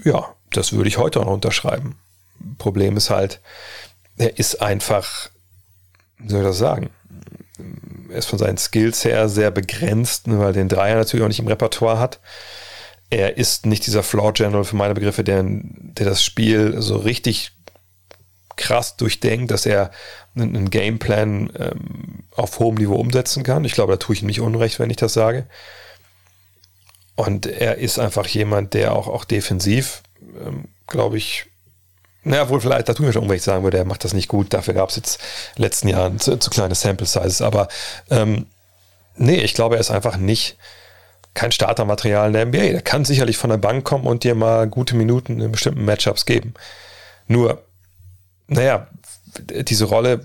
ja, das würde ich heute auch noch unterschreiben. Problem ist halt, er ist einfach, wie soll ich das sagen? Er ist von seinen Skills her sehr begrenzt, weil er den Dreier natürlich auch nicht im Repertoire hat er ist nicht dieser Floor General für meine Begriffe, der, der das Spiel so richtig krass durchdenkt, dass er einen, Gameplan ähm, auf hohem Niveau umsetzen kann. Ich glaube, da tue ich ihm nicht unrecht, wenn ich das sage. Und er ist einfach jemand, der auch, auch defensiv, ähm, glaube ich, naja, wohl vielleicht, da tun wir schon, ich sagen würde, er macht das nicht gut. Dafür gab es jetzt in den letzten Jahren zu, zu kleine Sample Sizes. Aber ähm, nee, ich glaube, er ist einfach nicht kein Startermaterial in der NBA. Der kann sicherlich von der Bank kommen und dir mal gute Minuten in bestimmten Matchups geben. Nur, naja, diese Rolle,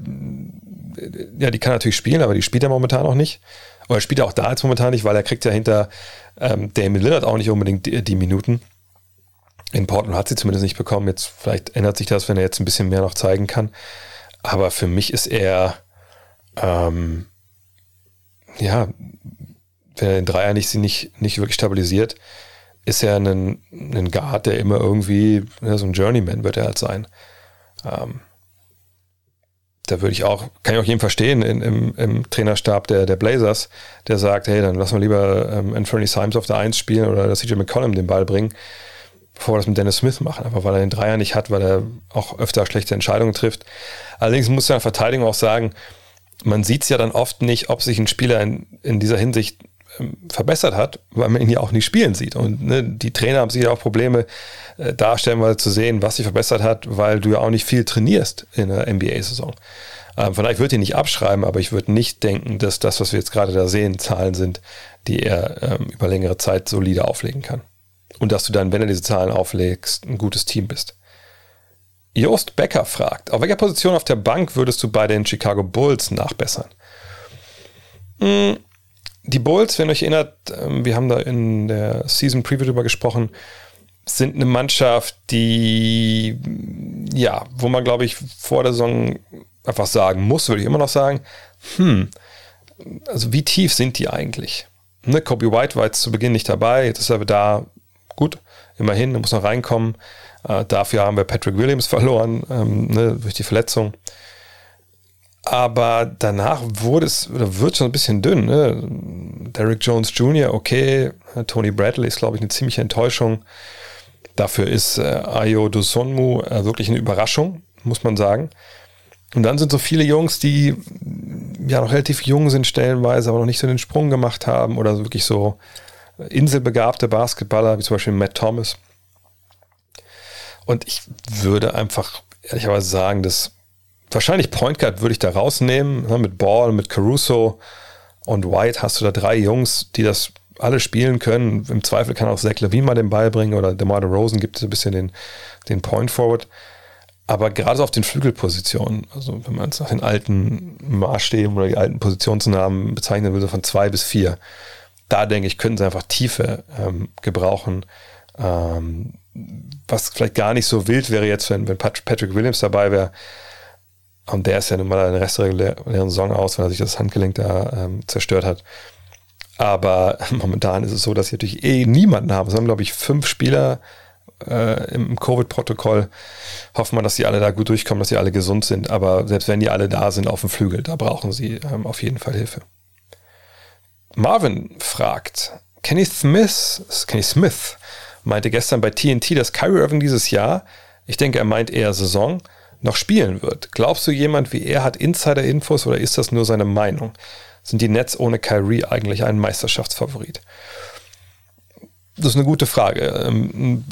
ja, die kann er natürlich spielen, aber die spielt er momentan noch nicht. Oder spielt er auch da jetzt momentan nicht, weil er kriegt ja hinter ähm, Damien Lillard auch nicht unbedingt die, die Minuten. In Portland hat sie zumindest nicht bekommen. Jetzt vielleicht ändert sich das, wenn er jetzt ein bisschen mehr noch zeigen kann. Aber für mich ist er, ähm, ja, wenn er den Dreier nicht, nicht, nicht wirklich stabilisiert, ist er ein, ein Guard, der immer irgendwie, ja, so ein Journeyman wird er halt sein. Ähm, da würde ich auch, kann ich auch jeden verstehen in, im, im, Trainerstab der, der Blazers, der sagt, hey, dann lassen wir lieber ähm, Anthony Symes auf der Eins spielen oder CJ McCollum den Ball bringen, bevor wir das mit Dennis Smith machen. Einfach weil er den Dreier nicht hat, weil er auch öfter schlechte Entscheidungen trifft. Allerdings muss der Verteidigung auch sagen, man sieht es ja dann oft nicht, ob sich ein Spieler in, in dieser Hinsicht verbessert hat, weil man ihn ja auch nicht spielen sieht. Und ne, die Trainer haben sich ja auch Probleme äh, darstellen, weil zu sehen, was sich verbessert hat, weil du ja auch nicht viel trainierst in der NBA-Saison. Ähm, vielleicht würde ich ihn nicht abschreiben, aber ich würde nicht denken, dass das, was wir jetzt gerade da sehen, Zahlen sind, die er ähm, über längere Zeit solide auflegen kann. Und dass du dann, wenn er diese Zahlen auflegst, ein gutes Team bist. Jost Becker fragt, auf welcher Position auf der Bank würdest du bei den Chicago Bulls nachbessern? Hm, die Bulls, wenn ihr euch erinnert, ähm, wir haben da in der Season Preview drüber gesprochen, sind eine Mannschaft, die, ja, wo man, glaube ich, vor der Saison einfach sagen muss, würde ich immer noch sagen, hm, also wie tief sind die eigentlich? Ne, Kobe White war jetzt zu Beginn nicht dabei, jetzt ist er da gut, immerhin, er muss noch reinkommen. Äh, dafür haben wir Patrick Williams verloren, ähm, ne, durch die Verletzung. Aber danach wurde es, oder wird schon ein bisschen dünn. Ne? Derrick Jones Jr., okay. Tony Bradley ist, glaube ich, eine ziemliche Enttäuschung. Dafür ist äh, Ayo Dosonmu äh, wirklich eine Überraschung, muss man sagen. Und dann sind so viele Jungs, die ja noch relativ jung sind, stellenweise, aber noch nicht so den Sprung gemacht haben oder wirklich so inselbegabte Basketballer, wie zum Beispiel Matt Thomas. Und ich würde einfach ehrlicherweise sagen, dass wahrscheinlich Point Guard würde ich da rausnehmen. Ne, mit Ball, mit Caruso und White hast du da drei Jungs, die das alle spielen können. Im Zweifel kann auch Zach Levine mal den Ball bringen oder DeMar DeRozan gibt ein bisschen den, den Point Forward. Aber gerade so auf den Flügelpositionen, also wenn man es nach den alten Maßstäben oder die alten Positionsnamen bezeichnen würde, von zwei bis vier, da denke ich, könnten sie einfach Tiefe ähm, gebrauchen. Ähm, was vielleicht gar nicht so wild wäre jetzt, wenn, wenn Patrick Williams dabei wäre. Und der ist ja nun mal eine restregulären Saison aus, weil er sich das Handgelenk da ähm, zerstört hat. Aber momentan ist es so, dass sie natürlich eh niemanden haben. Es haben, glaube ich, fünf Spieler äh, im Covid-Protokoll. Hoffen wir, dass sie alle da gut durchkommen, dass sie alle gesund sind. Aber selbst wenn die alle da sind auf dem Flügel, da brauchen sie ähm, auf jeden Fall Hilfe. Marvin fragt, Kenny Smith, Kenny Smith meinte gestern bei TNT, dass Kyrie Irving dieses Jahr, ich denke, er meint eher Saison, noch spielen wird. Glaubst du, jemand wie er hat Insider-Infos oder ist das nur seine Meinung? Sind die Nets ohne Kyrie eigentlich ein Meisterschaftsfavorit? Das ist eine gute Frage. Ähm,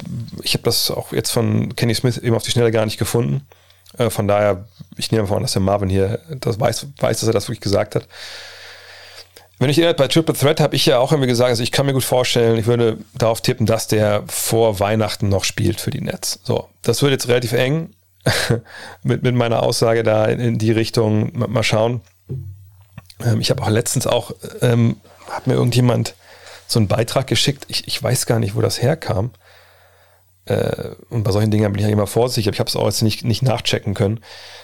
ich habe das auch jetzt von Kenny Smith eben auf die Schnelle gar nicht gefunden. Äh, von daher, ich nehme mal an, dass der Marvin hier das weiß, weiß, dass er das wirklich gesagt hat. Wenn ich erinnert, bei Triple Threat habe ich ja auch irgendwie gesagt, also ich kann mir gut vorstellen, ich würde darauf tippen, dass der vor Weihnachten noch spielt für die Nets. So, das wird jetzt relativ eng. mit, mit meiner Aussage da in, in die Richtung. Mal schauen. Ähm, ich habe auch letztens auch, ähm, hat mir irgendjemand so einen Beitrag geschickt. Ich, ich weiß gar nicht, wo das herkam. Äh, und bei solchen Dingen bin ich ja immer vorsichtig, aber ich habe es auch jetzt nicht, nicht nachchecken können.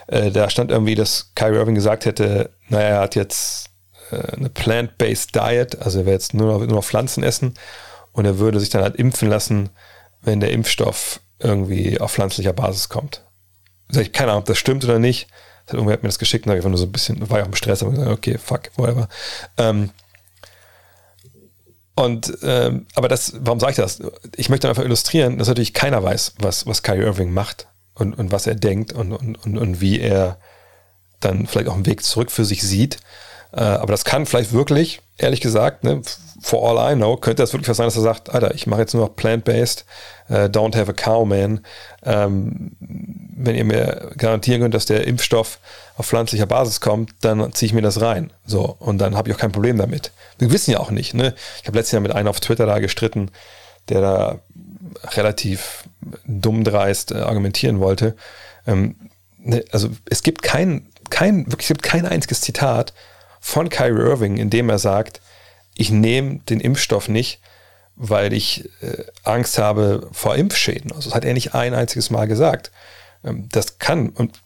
Äh, da stand irgendwie, dass Kyrie Irving gesagt hätte, naja, er hat jetzt äh, eine Plant-Based Diet, also er will jetzt nur noch, nur noch Pflanzen essen und er würde sich dann halt impfen lassen, wenn der Impfstoff irgendwie auf pflanzlicher Basis kommt ich keine Ahnung, ob das stimmt oder nicht. Irgendwer hat mir das geschickt und habe einfach nur so ein bisschen, war ja auch im Stress, aber gesagt, okay, fuck, whatever. Ähm, und, ähm, aber das, warum sage ich das? Ich möchte einfach illustrieren, dass natürlich keiner weiß, was, was Kyrie Irving macht und, und was er denkt und, und, und, und wie er dann vielleicht auch einen Weg zurück für sich sieht. Äh, aber das kann vielleicht wirklich, ehrlich gesagt, ne, for all I know, könnte das wirklich was sein, dass er sagt, Alter, ich mache jetzt nur noch plant-based, uh, don't have a cow, man. Ähm, wenn ihr mir garantieren könnt, dass der Impfstoff auf pflanzlicher Basis kommt, dann ziehe ich mir das rein. So, und dann habe ich auch kein Problem damit. Wir wissen ja auch nicht, ne? Ich habe letztes Jahr mit einem auf Twitter da gestritten, der da relativ dumm dreist äh, argumentieren wollte. Ähm, ne, also es gibt kein, kein, wirklich, es gibt kein einziges Zitat von Kyrie Irving, in dem er sagt, ich nehme den Impfstoff nicht, weil ich äh, Angst habe vor Impfschäden. Also das hat er nicht ein einziges Mal gesagt. Ähm, das kann, und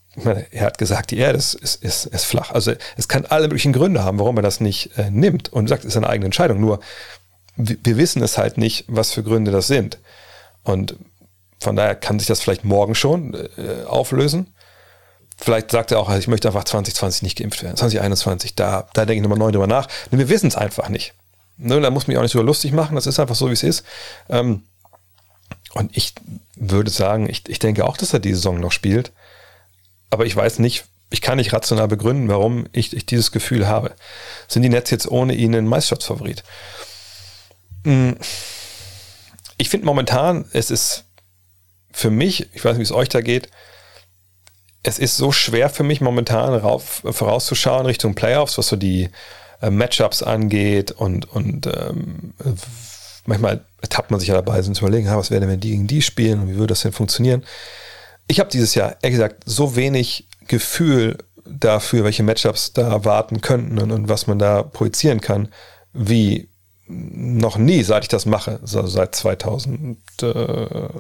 er hat gesagt, die Erde ist, ist, ist, ist, flach. Also es kann alle möglichen Gründe haben, warum er das nicht äh, nimmt und sagt, es ist eine eigene Entscheidung. Nur wir, wir wissen es halt nicht, was für Gründe das sind. Und von daher kann sich das vielleicht morgen schon äh, auflösen. Vielleicht sagt er auch, ich möchte einfach 2020 nicht geimpft werden. 2021, da, da denke ich nochmal neu drüber nach. Denn wir wissen es einfach nicht. Ne, da muss mich auch nicht so lustig machen. Das ist einfach so, wie es ist. Ähm, und ich würde sagen, ich, ich denke auch, dass er die Saison noch spielt. Aber ich weiß nicht, ich kann nicht rational begründen, warum ich, ich dieses Gefühl habe. Sind die Nets jetzt ohne ihn ein Meisterschaftsfavorit? Hm. Ich finde momentan, es ist für mich, ich weiß nicht, wie es euch da geht, es ist so schwer für mich momentan rauf, vorauszuschauen Richtung Playoffs, was so die äh, Matchups angeht und, und ähm, manchmal ertappt man sich ja dabei, sind zu überlegen, was wäre denn, wenn die gegen die spielen und wie würde das denn funktionieren? Ich habe dieses Jahr, ehrlich gesagt, so wenig Gefühl dafür, welche Matchups da warten könnten und, und was man da projizieren kann, wie noch nie, seit ich das mache, also seit 2000, äh,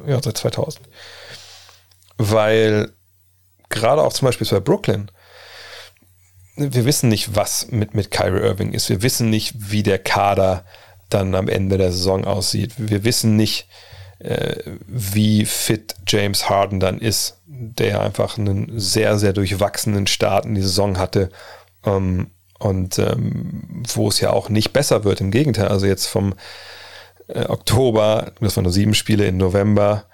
ja, seit 2000. Weil gerade auch zum Beispiel bei Brooklyn, wir wissen nicht, was mit, mit Kyrie Irving ist. Wir wissen nicht, wie der Kader dann am Ende der Saison aussieht. Wir wissen nicht, äh, wie fit James Harden dann ist, der einfach einen sehr, sehr durchwachsenen Start in die Saison hatte. Ähm, und ähm, wo es ja auch nicht besser wird, im Gegenteil. Also jetzt vom äh, Oktober, das waren nur sieben Spiele in November,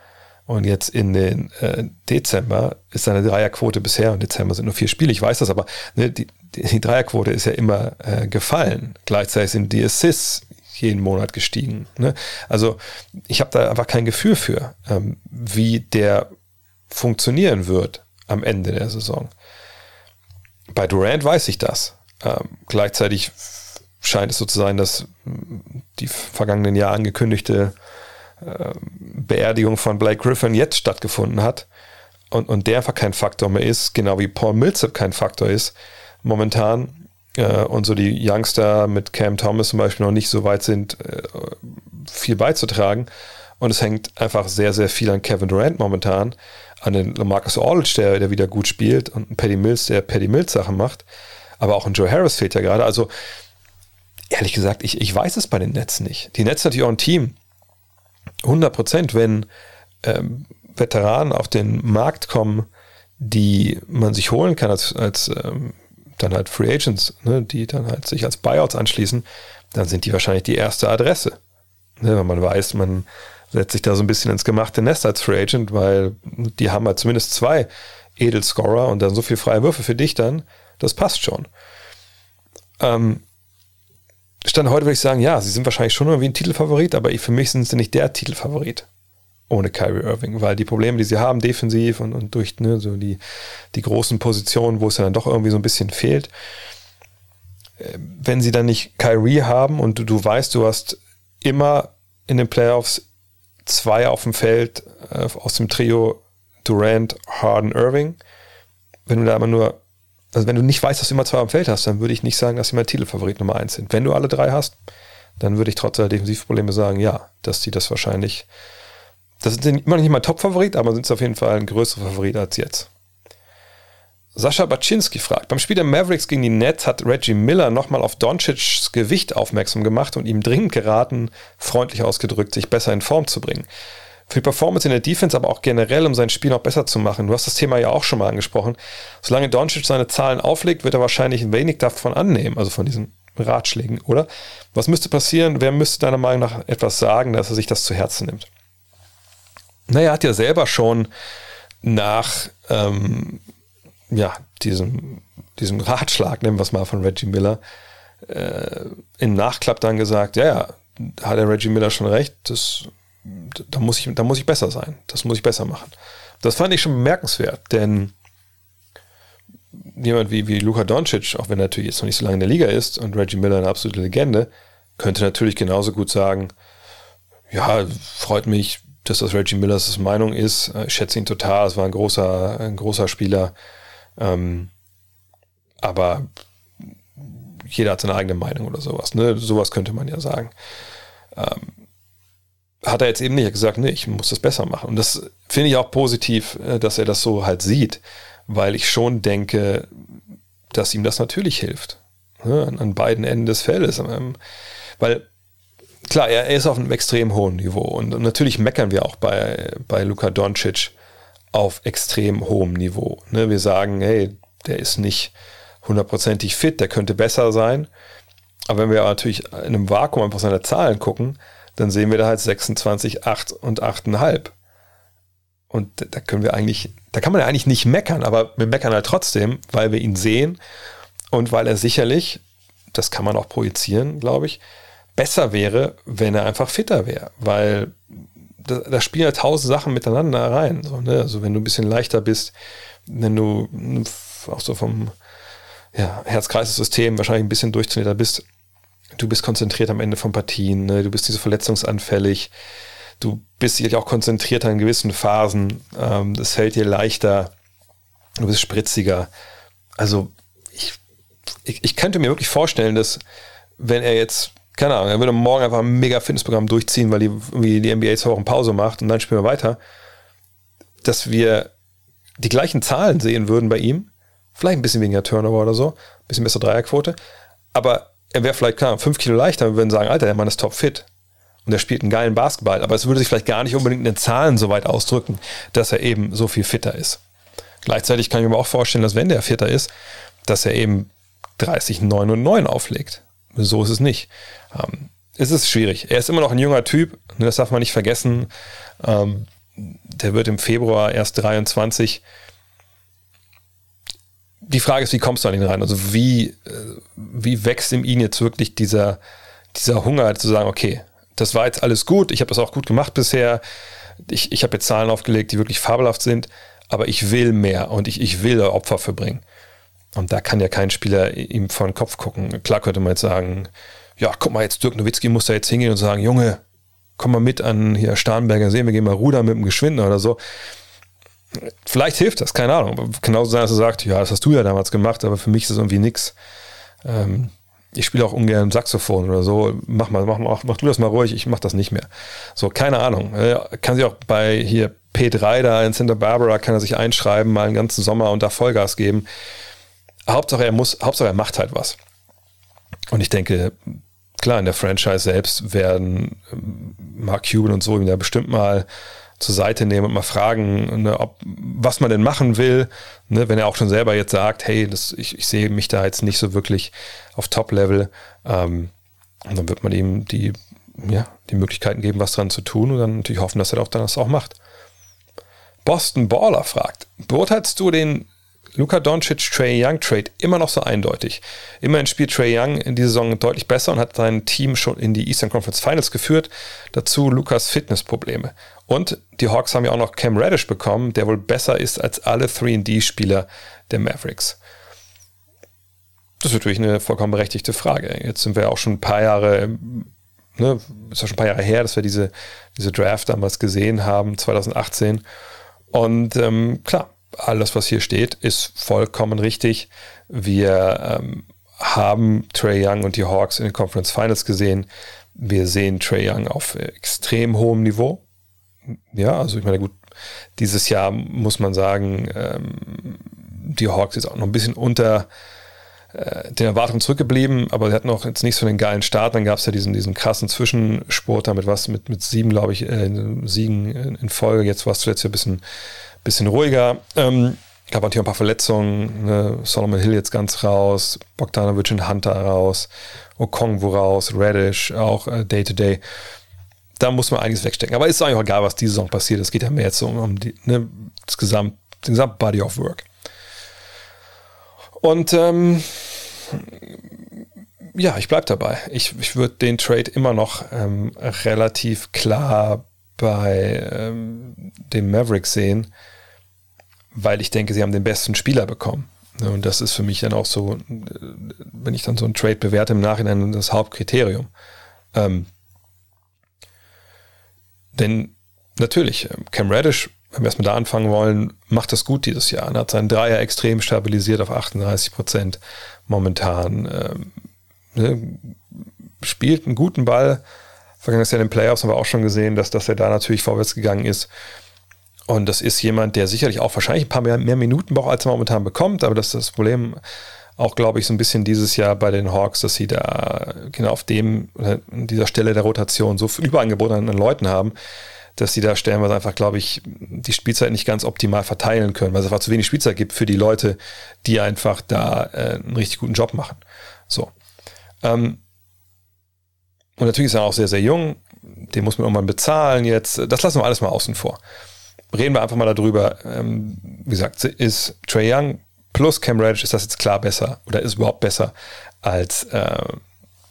und jetzt in den äh, Dezember ist seine Dreierquote bisher, und Dezember sind nur vier Spiele, ich weiß das, aber ne, die, die, Dreierquote ist ja immer äh, gefallen. Gleichzeitig sind die Assists jeden Monat gestiegen. Ne? Also ich habe da einfach kein Gefühl für, ähm, wie der funktionieren wird am Ende der Saison. Bei Durant weiß ich das. Ähm, gleichzeitig scheint es so zu sein, dass die vergangenen Jahr angekündigte Beerdigung von Blake Griffin jetzt stattgefunden hat und, und der einfach kein Faktor mehr ist, genau wie Paul Millsap kein Faktor ist momentan äh, und so die Youngster mit Cam Thomas zum Beispiel noch nicht so weit sind, äh, viel beizutragen. Und es hängt einfach sehr, sehr viel an Kevin Durant momentan, an den Marcus Aldridge, der, der wieder gut spielt und Paddy Mills, der Paddy Mills Sachen macht. Aber auch ein Joe Harris fehlt ja gerade. Also ehrlich gesagt, ich, ich weiß es bei den Nets nicht. Die Nets natürlich auch ein Team, 100 Prozent, wenn ähm, Veteranen auf den Markt kommen, die man sich holen kann als, als ähm, dann halt Free Agents, ne, die dann halt sich als Buyouts anschließen, dann sind die wahrscheinlich die erste Adresse. Ne, wenn man weiß, man setzt sich da so ein bisschen ins gemachte Nest als Free Agent, weil die haben halt zumindest zwei Edelscorer und dann so viel freie Würfe für dich dann, das passt schon. Ähm, Stand heute würde ich sagen, ja, sie sind wahrscheinlich schon irgendwie ein Titelfavorit, aber für mich sind sie nicht der Titelfavorit ohne Kyrie Irving, weil die Probleme, die sie haben, defensiv und, und durch ne, so die, die großen Positionen, wo es ja dann doch irgendwie so ein bisschen fehlt, äh, wenn sie dann nicht Kyrie haben und du, du weißt, du hast immer in den Playoffs zwei auf dem Feld äh, aus dem Trio Durant, Harden, Irving, wenn du da aber nur also wenn du nicht weißt, dass du immer zwei am Feld hast, dann würde ich nicht sagen, dass sie mein Titelfavorit Nummer eins sind. Wenn du alle drei hast, dann würde ich trotz der Defensivprobleme sagen, ja, dass die das wahrscheinlich, das sind immer noch nicht mein Top-Favorit, aber sind es auf jeden Fall ein größerer Favorit als jetzt. Sascha Baczynski fragt, beim Spiel der Mavericks gegen die Nets hat Reggie Miller nochmal auf Doncic's Gewicht aufmerksam gemacht und ihm dringend geraten, freundlich ausgedrückt, sich besser in Form zu bringen für Performance in der Defense, aber auch generell, um sein Spiel noch besser zu machen. Du hast das Thema ja auch schon mal angesprochen. Solange Doncic seine Zahlen auflegt, wird er wahrscheinlich wenig davon annehmen, also von diesen Ratschlägen, oder? Was müsste passieren? Wer müsste deiner Meinung nach etwas sagen, dass er sich das zu Herzen nimmt? Naja, er hat ja selber schon nach ähm, ja, diesem, diesem Ratschlag, nehmen wir es mal von Reggie Miller, äh, im Nachklapp dann gesagt, ja, ja, hat der Reggie Miller schon recht, das, da, muss ich, da muss ich besser sein, das muss ich besser machen. Das fand ich schon bemerkenswert, denn jemand wie, wie Luka Doncic, auch wenn er natürlich jetzt noch nicht so lange in der Liga ist und Reggie Miller eine absolute Legende, könnte natürlich genauso gut sagen, ja, freut mich, dass das Reggie Millers Meinung ist. Ich schätze ihn total, es war ein großer, ein großer Spieler. Ähm, aber jeder hat seine eigene Meinung oder sowas. Ne? Sowas könnte man ja sagen. Ähm, hat er jetzt eben nicht gesagt, nee, ich muss das besser machen. Und das finde ich auch positiv, äh, dass er das so halt sieht, weil ich schon denke, dass ihm das natürlich hilft. Ne? An, beiden Enden des Feldes. Ähm, weil klar, er, ist auf einem extrem hohen Niveau. Und, und, natürlich meckern wir auch bei, bei Luka Doncic auf extrem hohem Niveau. Ne? Wir sagen, hey, der ist nicht hundertprozentig fit, der könnte besser sein. Aber wenn wir natürlich in einem Vakuum einfach seine Zahlen gucken, dann sehen wir da halt 26, 8 und 8,5. Und da können wir eigentlich, da kann man ja eigentlich nicht meckern, aber wir meckern halt trotzdem, weil wir ihn sehen und weil er sicherlich, das kann man auch projizieren, glaube ich, besser wäre, wenn er einfach fitter wäre, weil da, da spielen ja tausend Sachen miteinander rein. So, ne? Also wenn du ein bisschen leichter bist, wenn du auch so vom ja, Herz-Kreislauf-System wahrscheinlich ein bisschen durchtrainierter bist, du bist konzentriert am Ende von Partien, ne? du bist diese verletzungsanfällig, du bist sicherlich auch konzentrierter in gewissen Phasen, ähm, das fällt dir leichter, du bist spritziger. Also ich, ich, ich könnte mir wirklich vorstellen, dass wenn er jetzt, keine Ahnung, er würde morgen einfach ein mega Fitnessprogramm durchziehen, weil die, die NBA zwei Wochen Pause macht und dann spielen wir weiter, dass wir die gleichen Zahlen sehen würden bei ihm, vielleicht ein bisschen weniger Turnover oder so, ein bisschen bessere Dreierquote, aber er wäre vielleicht, klar, fünf Kilo leichter, wir würden sagen, Alter, der Mann ist topfit. Und er spielt einen geilen Basketball, aber es würde sich vielleicht gar nicht unbedingt in den Zahlen so weit ausdrücken, dass er eben so viel fitter ist. Gleichzeitig kann ich mir auch vorstellen, dass wenn der fitter ist, dass er eben 30, 9 und 9 auflegt. So ist es nicht. Ähm, es ist schwierig. Er ist immer noch ein junger Typ, ne, das darf man nicht vergessen. Ähm, der wird im Februar erst 23 die Frage ist, wie kommst du an ihn rein? Also wie, äh, wie wächst in ihn jetzt wirklich dieser, dieser Hunger zu sagen, okay, das war jetzt alles gut, ich habe das auch gut gemacht bisher, ich, ich habe jetzt Zahlen aufgelegt, die wirklich fabelhaft sind, aber ich will mehr und ich, ich will da Opfer verbringen. Und da kann ja kein Spieler ihm vor den Kopf gucken. Klar könnte man jetzt sagen, ja, guck mal, jetzt Dirk Nowitzki muss da jetzt hingehen und sagen, Junge, komm mal mit an hier Starnberger See, wir gehen mal rudern mit dem Geschwinden oder so. Vielleicht hilft das, keine Ahnung. Genauso sein, dass er sagt, ja, das hast du ja damals gemacht, aber für mich ist das irgendwie nix. Ähm, ich spiele auch ungern Saxophon oder so. Mach mal, mach, mach, mach du das mal ruhig, ich mach das nicht mehr. So, keine Ahnung. Kann sich auch bei hier P3 da in Santa Barbara, kann er sich einschreiben, mal einen ganzen Sommer und da Vollgas geben. Hauptsache er muss, Hauptsache er macht halt was. Und ich denke, klar, in der Franchise selbst werden ähm, Mark Cuban und so ihm da bestimmt mal zur Seite nehmen und mal fragen, ne, ob, was man denn machen will. Ne, wenn er auch schon selber jetzt sagt, hey, das, ich, ich sehe mich da jetzt nicht so wirklich auf Top-Level. Ähm, und dann wird man ihm die, ja, die Möglichkeiten geben, was dran zu tun und dann natürlich hoffen, dass er auch dann das auch macht. Boston Baller fragt, beurteilst du den Luka Doncic Trey Young Trade immer noch so eindeutig. Immerhin spielt Trey Young in dieser Saison deutlich besser und hat sein Team schon in die Eastern Conference Finals geführt. Dazu Lukas Fitnessprobleme. Und die Hawks haben ja auch noch Cam Reddish bekommen, der wohl besser ist als alle 3D-Spieler der Mavericks. Das ist natürlich eine vollkommen berechtigte Frage. Jetzt sind wir auch schon ein paar Jahre, ne, ist schon ein paar Jahre her, dass wir diese, diese Draft damals gesehen haben, 2018. Und ähm, klar, alles, was hier steht, ist vollkommen richtig. Wir ähm, haben Trey Young und die Hawks in den Conference Finals gesehen. Wir sehen Trey Young auf extrem hohem Niveau ja, also ich meine, gut, dieses Jahr muss man sagen, ähm, die Hawks ist auch noch ein bisschen unter äh, den Erwartungen zurückgeblieben, aber sie hatten auch jetzt nicht so einen geilen Start. Dann gab es ja diesen, diesen krassen Zwischensport damit was, mit, mit sieben, glaube ich, äh, Siegen in Folge. Jetzt war es zuletzt ein bisschen, bisschen ruhiger. Ähm, gab natürlich ein paar Verletzungen. Ne? Solomon Hill jetzt ganz raus, Bogdanovic und Hunter raus, Okongwu raus, Radish auch äh, Day-to-Day. -Day da muss man einiges wegstecken. Aber ist eigentlich auch egal, was diese Saison passiert. Es geht ja mehr jetzt um, um die, ne, das Gesamt, den gesamten Body of Work. Und ähm, ja, ich bleibe dabei. Ich, ich würde den Trade immer noch ähm, relativ klar bei ähm, den Mavericks sehen, weil ich denke, sie haben den besten Spieler bekommen. Und das ist für mich dann auch so, wenn ich dann so einen Trade bewerte im Nachhinein, das Hauptkriterium. Ähm, denn natürlich, ähm, Cam Reddish, wenn wir erstmal da anfangen wollen, macht das gut dieses Jahr. Er hat seinen Dreier extrem stabilisiert auf 38 Prozent momentan. Ähm, ne, spielt einen guten Ball. Vergangenes Jahr in den Playoffs haben wir auch schon gesehen, dass, dass er da natürlich vorwärts gegangen ist. Und das ist jemand, der sicherlich auch wahrscheinlich ein paar mehr, mehr Minuten braucht, als er momentan bekommt. Aber das ist das Problem auch, glaube ich, so ein bisschen dieses Jahr bei den Hawks, dass sie da genau auf dem, an dieser Stelle der Rotation so viel Überangebot an, an Leuten haben, dass sie da stellenweise einfach, glaube ich, die Spielzeit nicht ganz optimal verteilen können, weil es einfach zu wenig Spielzeit gibt für die Leute, die einfach da äh, einen richtig guten Job machen. So. Ähm, und natürlich ist er auch sehr, sehr jung. Den muss man irgendwann bezahlen jetzt. Das lassen wir alles mal außen vor. Reden wir einfach mal darüber. Ähm, wie gesagt, ist Trey Young plus Cam Reddish, ist das jetzt klar besser oder ist überhaupt besser als äh,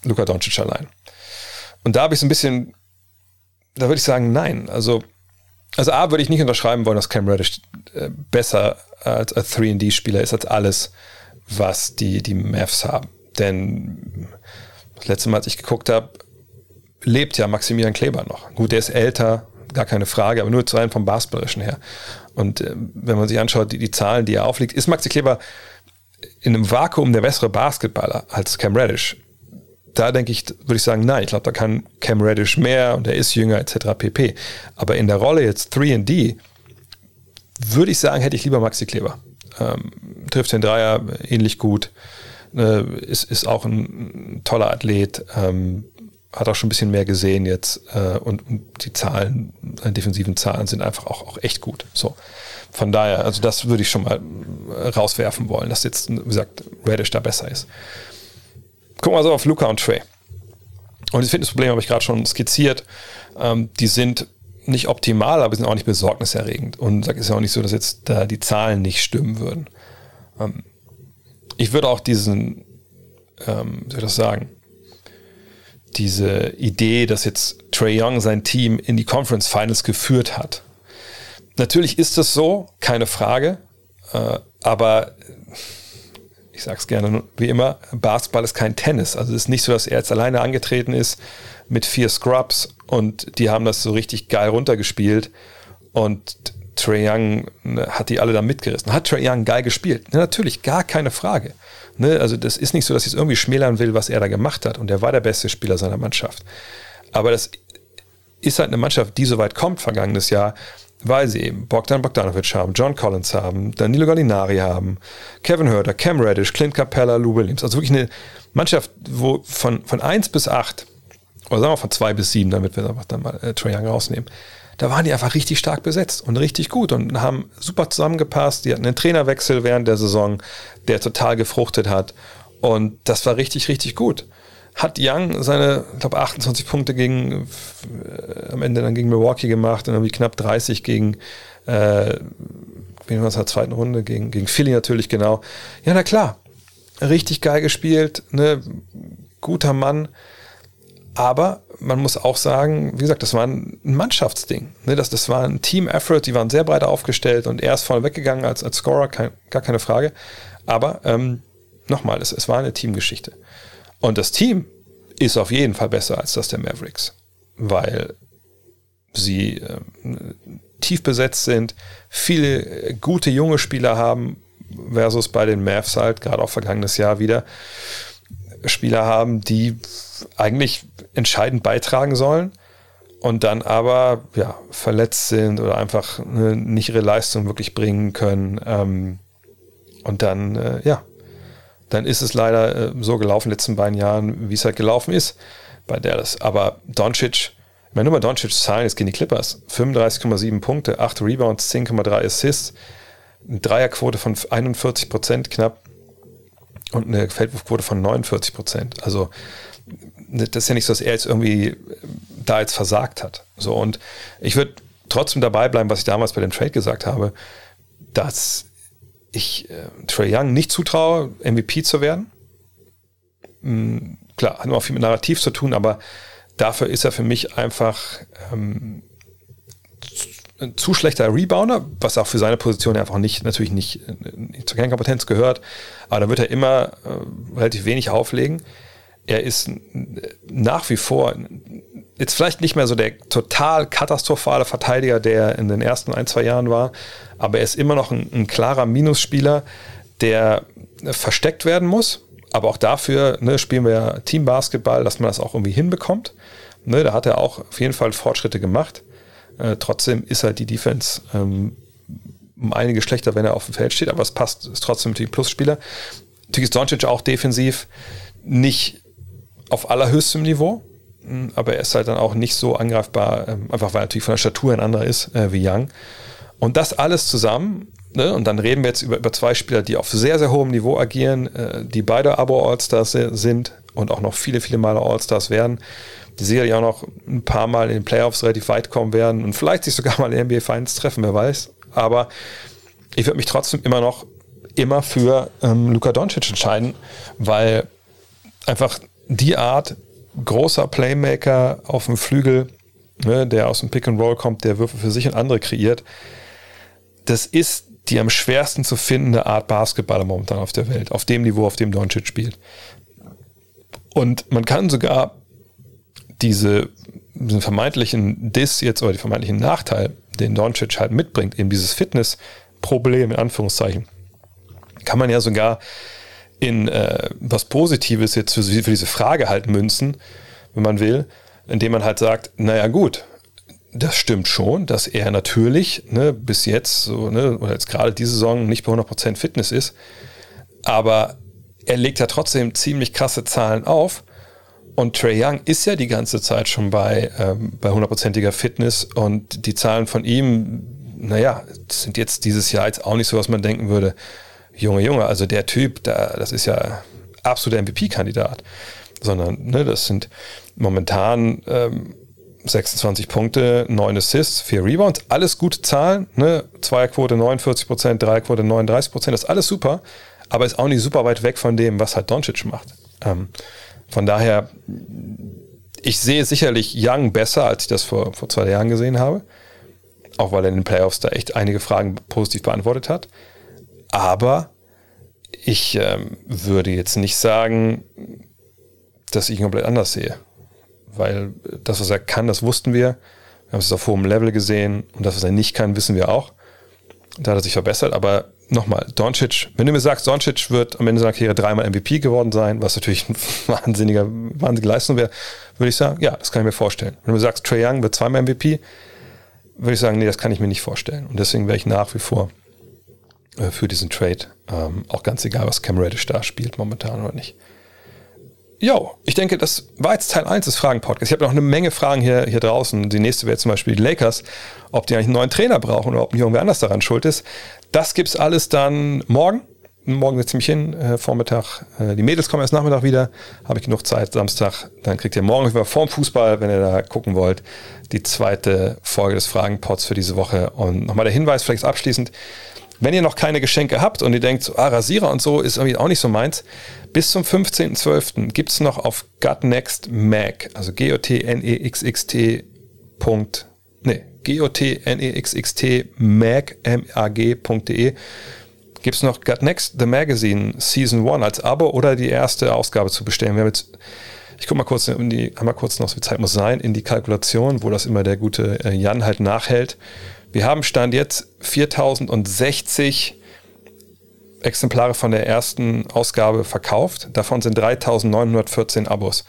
Luka Doncic allein? Und da habe ich so ein bisschen, da würde ich sagen, nein. Also, also A, würde ich nicht unterschreiben wollen, dass Cam Reddish äh, besser als ein 3D-Spieler ist als alles, was die, die Mavs haben. Denn das letzte Mal, als ich geguckt habe, lebt ja Maximilian Kleber noch. Gut, der ist älter, gar keine Frage, aber nur zu rein vom Basketballerischen her. Und äh, wenn man sich anschaut, die, die Zahlen, die er auflegt, ist Maxi Kleber in einem Vakuum der bessere Basketballer als Cam Reddish. Da denke ich, würde ich sagen, nein, ich glaube, da kann Cam Reddish mehr und er ist jünger etc. pp. Aber in der Rolle jetzt 3D würde ich sagen, hätte ich lieber Maxi Kleber. Ähm, trifft den Dreier ähnlich gut, äh, ist, ist auch ein toller Athlet, ähm, hat auch schon ein bisschen mehr gesehen jetzt äh, und, und, die Zahlen, seine defensiven Zahlen sind einfach auch, auch echt gut. So. Von daher, also das würde ich schon mal äh, rauswerfen wollen, dass jetzt, wie gesagt, Reddish da besser ist. Gucken wir so auf Luca und Trey. Und das Fitnessproblem habe ich gerade schon skizziert. Ähm, die sind nicht optimal, aber sind auch nicht besorgniserregend. Und es ist ja auch nicht so, dass jetzt da die Zahlen nicht stimmen würden. Ähm, ich würde auch diesen, ähm, wie soll ich das sagen, diese Idee, dass jetzt Trey Young sein Team in die Conference Finals geführt hat. Natürlich ist es so, keine Frage, äh, aber ich sage es gerne wie immer, Basketball ist kein Tennis. Also es ist nicht so, dass er jetzt alleine angetreten ist mit vier Scrubs und die haben das so richtig geil runtergespielt und Trey Young ne, hat die alle da mitgerissen. Hat Trey Young geil gespielt? Ja, natürlich, gar keine Frage. Ne, also das ist nicht so, dass ich es irgendwie schmälern will, was er da gemacht hat. Und er war der beste Spieler seiner Mannschaft. Aber das ist halt eine Mannschaft, die so weit kommt vergangenes Jahr, weil sie eben Bogdan Bogdanovic haben, John Collins haben, Danilo Gallinari haben, Kevin Herter, Cam Reddish, Clint Capella, Lou Williams. Also wirklich eine Mannschaft, wo von, von 1 bis 8, oder sagen wir von 2 bis 7, damit wir einfach dann mal äh, Trae Young rausnehmen, da waren die einfach richtig stark besetzt und richtig gut und haben super zusammengepasst. Die hatten einen Trainerwechsel während der Saison, der total gefruchtet hat. Und das war richtig, richtig gut. Hat Young seine, ich glaube, 28 Punkte gegen, äh, am Ende dann gegen Milwaukee gemacht und irgendwie knapp 30 gegen, äh, wen war es in der zweiten Runde, gegen, gegen Philly natürlich genau. Ja, na klar. Richtig geil gespielt, ne, guter Mann. Aber man muss auch sagen, wie gesagt, das war ein Mannschaftsding. Ne? Das, das war ein Team-Effort, die waren sehr breit aufgestellt und er ist vorne weggegangen als, als Scorer, kein, gar keine Frage. Aber ähm, nochmal, es, es war eine Teamgeschichte. Und das Team ist auf jeden Fall besser als das der Mavericks, weil sie äh, tief besetzt sind, viele gute junge Spieler haben, versus bei den Mavs halt, gerade auch vergangenes Jahr wieder, Spieler haben, die eigentlich entscheidend beitragen sollen und dann aber ja, verletzt sind oder einfach ne, nicht ihre Leistung wirklich bringen können. Ähm, und dann, äh, ja, dann ist es leider äh, so gelaufen in den letzten beiden Jahren, wie es halt gelaufen ist bei Dallas. Aber Doncic, ich meine, nur mal Doncic Zahlen, jetzt gehen die Clippers. 35,7 Punkte, 8 Rebounds, 10,3 Assists, eine Dreierquote von 41 Prozent knapp und eine Feldwurfquote von 49 Prozent. Also Ne, das ist ja nicht so, dass er jetzt irgendwie äh, da jetzt versagt hat. So, und ich würde trotzdem dabei bleiben, was ich damals bei dem Trade gesagt habe, dass ich äh, Trey Young nicht zutraue, MVP zu werden. Mhm, klar, hat immer viel mit Narrativ zu tun, aber dafür ist er für mich einfach ähm, ein zu schlechter Rebounder, was auch für seine Position einfach nicht, natürlich nicht, nicht zur Kernkompetenz gehört. Aber da wird er immer äh, relativ wenig auflegen. Er ist nach wie vor jetzt vielleicht nicht mehr so der total katastrophale Verteidiger, der in den ersten ein, zwei Jahren war, aber er ist immer noch ein, ein klarer Minusspieler, der versteckt werden muss. Aber auch dafür ne, spielen wir ja Teambasketball, dass man das auch irgendwie hinbekommt. Ne, da hat er auch auf jeden Fall Fortschritte gemacht. Äh, trotzdem ist halt die Defense ähm, um einige schlechter, wenn er auf dem Feld steht, aber es passt, ist trotzdem natürlich ein Plusspieler. Natürlich ist Doncic auch defensiv nicht auf allerhöchstem Niveau, hm, aber er ist halt dann auch nicht so angreifbar, ähm, einfach weil er natürlich von der Statur ein anderer ist äh, wie Young. Und das alles zusammen, ne, und dann reden wir jetzt über, über zwei Spieler, die auf sehr, sehr hohem Niveau agieren, äh, die beide Abo-Allstars sind und auch noch viele, viele Male Allstars werden, die sicherlich auch noch ein paar Mal in den Playoffs relativ weit kommen werden und vielleicht sich sogar mal in NBA Finals treffen, wer weiß. Aber ich würde mich trotzdem immer noch immer für ähm, Luka Doncic entscheiden, weil einfach die Art großer Playmaker auf dem Flügel, ne, der aus dem Pick and Roll kommt, der Würfe für sich und andere kreiert, das ist die am schwersten zu findende Art Basketballer momentan auf der Welt, auf dem Niveau, auf dem Doncic spielt. Und man kann sogar diese, diesen vermeintlichen Diss jetzt oder den vermeintlichen Nachteil, den Doncic halt mitbringt, eben dieses Fitnessproblem in Anführungszeichen, kann man ja sogar in äh, was Positives jetzt für, für diese Frage halt münzen, wenn man will, indem man halt sagt, naja gut, das stimmt schon, dass er natürlich ne, bis jetzt, so, ne, oder jetzt gerade diese Saison nicht bei 100% Fitness ist, aber er legt ja trotzdem ziemlich krasse Zahlen auf. Und Trey Young ist ja die ganze Zeit schon bei, ähm, bei hundertprozentiger Fitness und die Zahlen von ihm, naja, sind jetzt dieses Jahr jetzt auch nicht so, was man denken würde, Junge, Junge, also der Typ, da, das ist ja absoluter MVP-Kandidat, sondern ne, das sind momentan ähm, 26 Punkte, 9 Assists, 4 Rebounds, alles gute Zahlen, ne? Zweierquote 49 Prozent, Dreierquote 39 Prozent, das ist alles super, aber ist auch nicht super weit weg von dem, was halt Doncic macht. Ähm, von daher, ich sehe sicherlich Young besser, als ich das vor, vor zwei Jahren gesehen habe, auch weil er in den Playoffs da echt einige Fragen positiv beantwortet hat. Aber ich ähm, würde jetzt nicht sagen, dass ich ihn komplett anders sehe. Weil das, was er kann, das wussten wir. Wir haben es auf hohem Level gesehen. Und das, was er nicht kann, wissen wir auch. Da hat er sich verbessert. Aber nochmal, Doncic, wenn du mir sagst, Doncic wird am Ende seiner Karriere dreimal MVP geworden sein, was natürlich eine wahnsinnige, wahnsinnige Leistung wäre, würde ich sagen, ja, das kann ich mir vorstellen. Wenn du mir sagst, Trae Young wird zweimal MVP, würde ich sagen, nee, das kann ich mir nicht vorstellen. Und deswegen wäre ich nach wie vor äh, für diesen Trade. Ähm, auch ganz egal, was Cam Reddish da spielt momentan oder nicht. Jo, ich denke, das war jetzt Teil 1 des Fragen-Podcasts. Ich habe noch eine Menge Fragen hier, hier draußen. Die nächste wäre zum Beispiel die Lakers, ob die eigentlich einen neuen Trainer brauchen oder ob nicht irgendwer anders daran schuld ist. Das gibt es alles dann morgen. Morgen setze ich mich hin, äh, Vormittag. Äh, die Mädels kommen erst Nachmittag wieder. Habe ich genug Zeit, Samstag. Dann kriegt ihr morgen über vorm Fußball, wenn ihr da gucken wollt, die zweite Folge des Fragen-Pods für diese Woche. Und nochmal der Hinweis, vielleicht abschließend. Wenn ihr noch keine Geschenke habt und ihr denkt, so, ah, Rasierer und so ist irgendwie auch nicht so meins, bis zum 15.12. gibt es noch auf Gutnext Mag, also G-O-T-N-E-X-X-T. Ne, G-O-T-N-E-X-X-T Mag, M-A-G.de gibt es noch Gut Next, The Magazine Season 1 als Abo oder die erste Ausgabe zu bestellen. Wir haben jetzt, ich gucke mal kurz in die, einmal kurz noch, wie Zeit muss sein, in die Kalkulation, wo das immer der gute äh, Jan halt nachhält. Wir haben Stand jetzt 4060 Exemplare von der ersten Ausgabe verkauft. Davon sind 3914 Abos.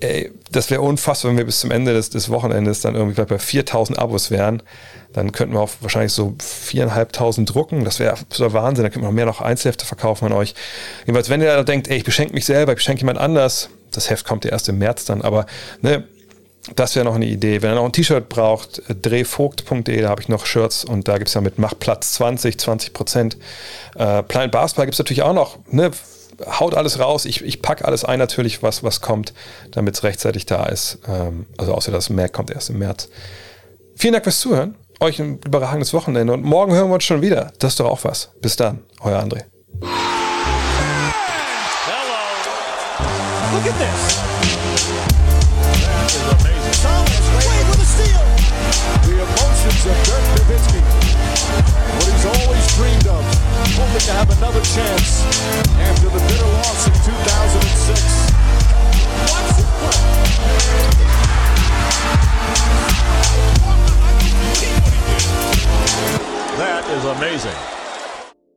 Ey, das wäre unfassbar, wenn wir bis zum Ende des, des Wochenendes dann irgendwie bei 4000 Abos wären. Dann könnten wir auch wahrscheinlich so 4.500 drucken. Das wäre absoluter Wahnsinn. Dann könnten wir noch mehr noch Einzelhefte verkaufen an euch. Jedenfalls, wenn ihr da denkt, ey, ich beschenke mich selber, ich beschenke jemand anders, das Heft kommt ja erst im März dann, aber ne, das wäre noch eine Idee. Wenn ihr noch ein T-Shirt braucht, drehvogt.de, da habe ich noch Shirts und da gibt es ja mit Machtplatz 20, 20 Prozent. Äh, Planet Basketball gibt es natürlich auch noch. Ne? Haut alles raus. Ich, ich packe alles ein, natürlich, was, was kommt, damit es rechtzeitig da ist. Ähm, also außer das Mac kommt erst im März. Vielen Dank fürs Zuhören euch ein überragendes Wochenende und morgen hören wir uns schon wieder. Das ist doch auch was. Bis dann, euer André. Hello. Look at this. Of Dirk Nowitzki, what he's always dreamed of, hoping to have another chance after the bitter loss in 2006. That is amazing.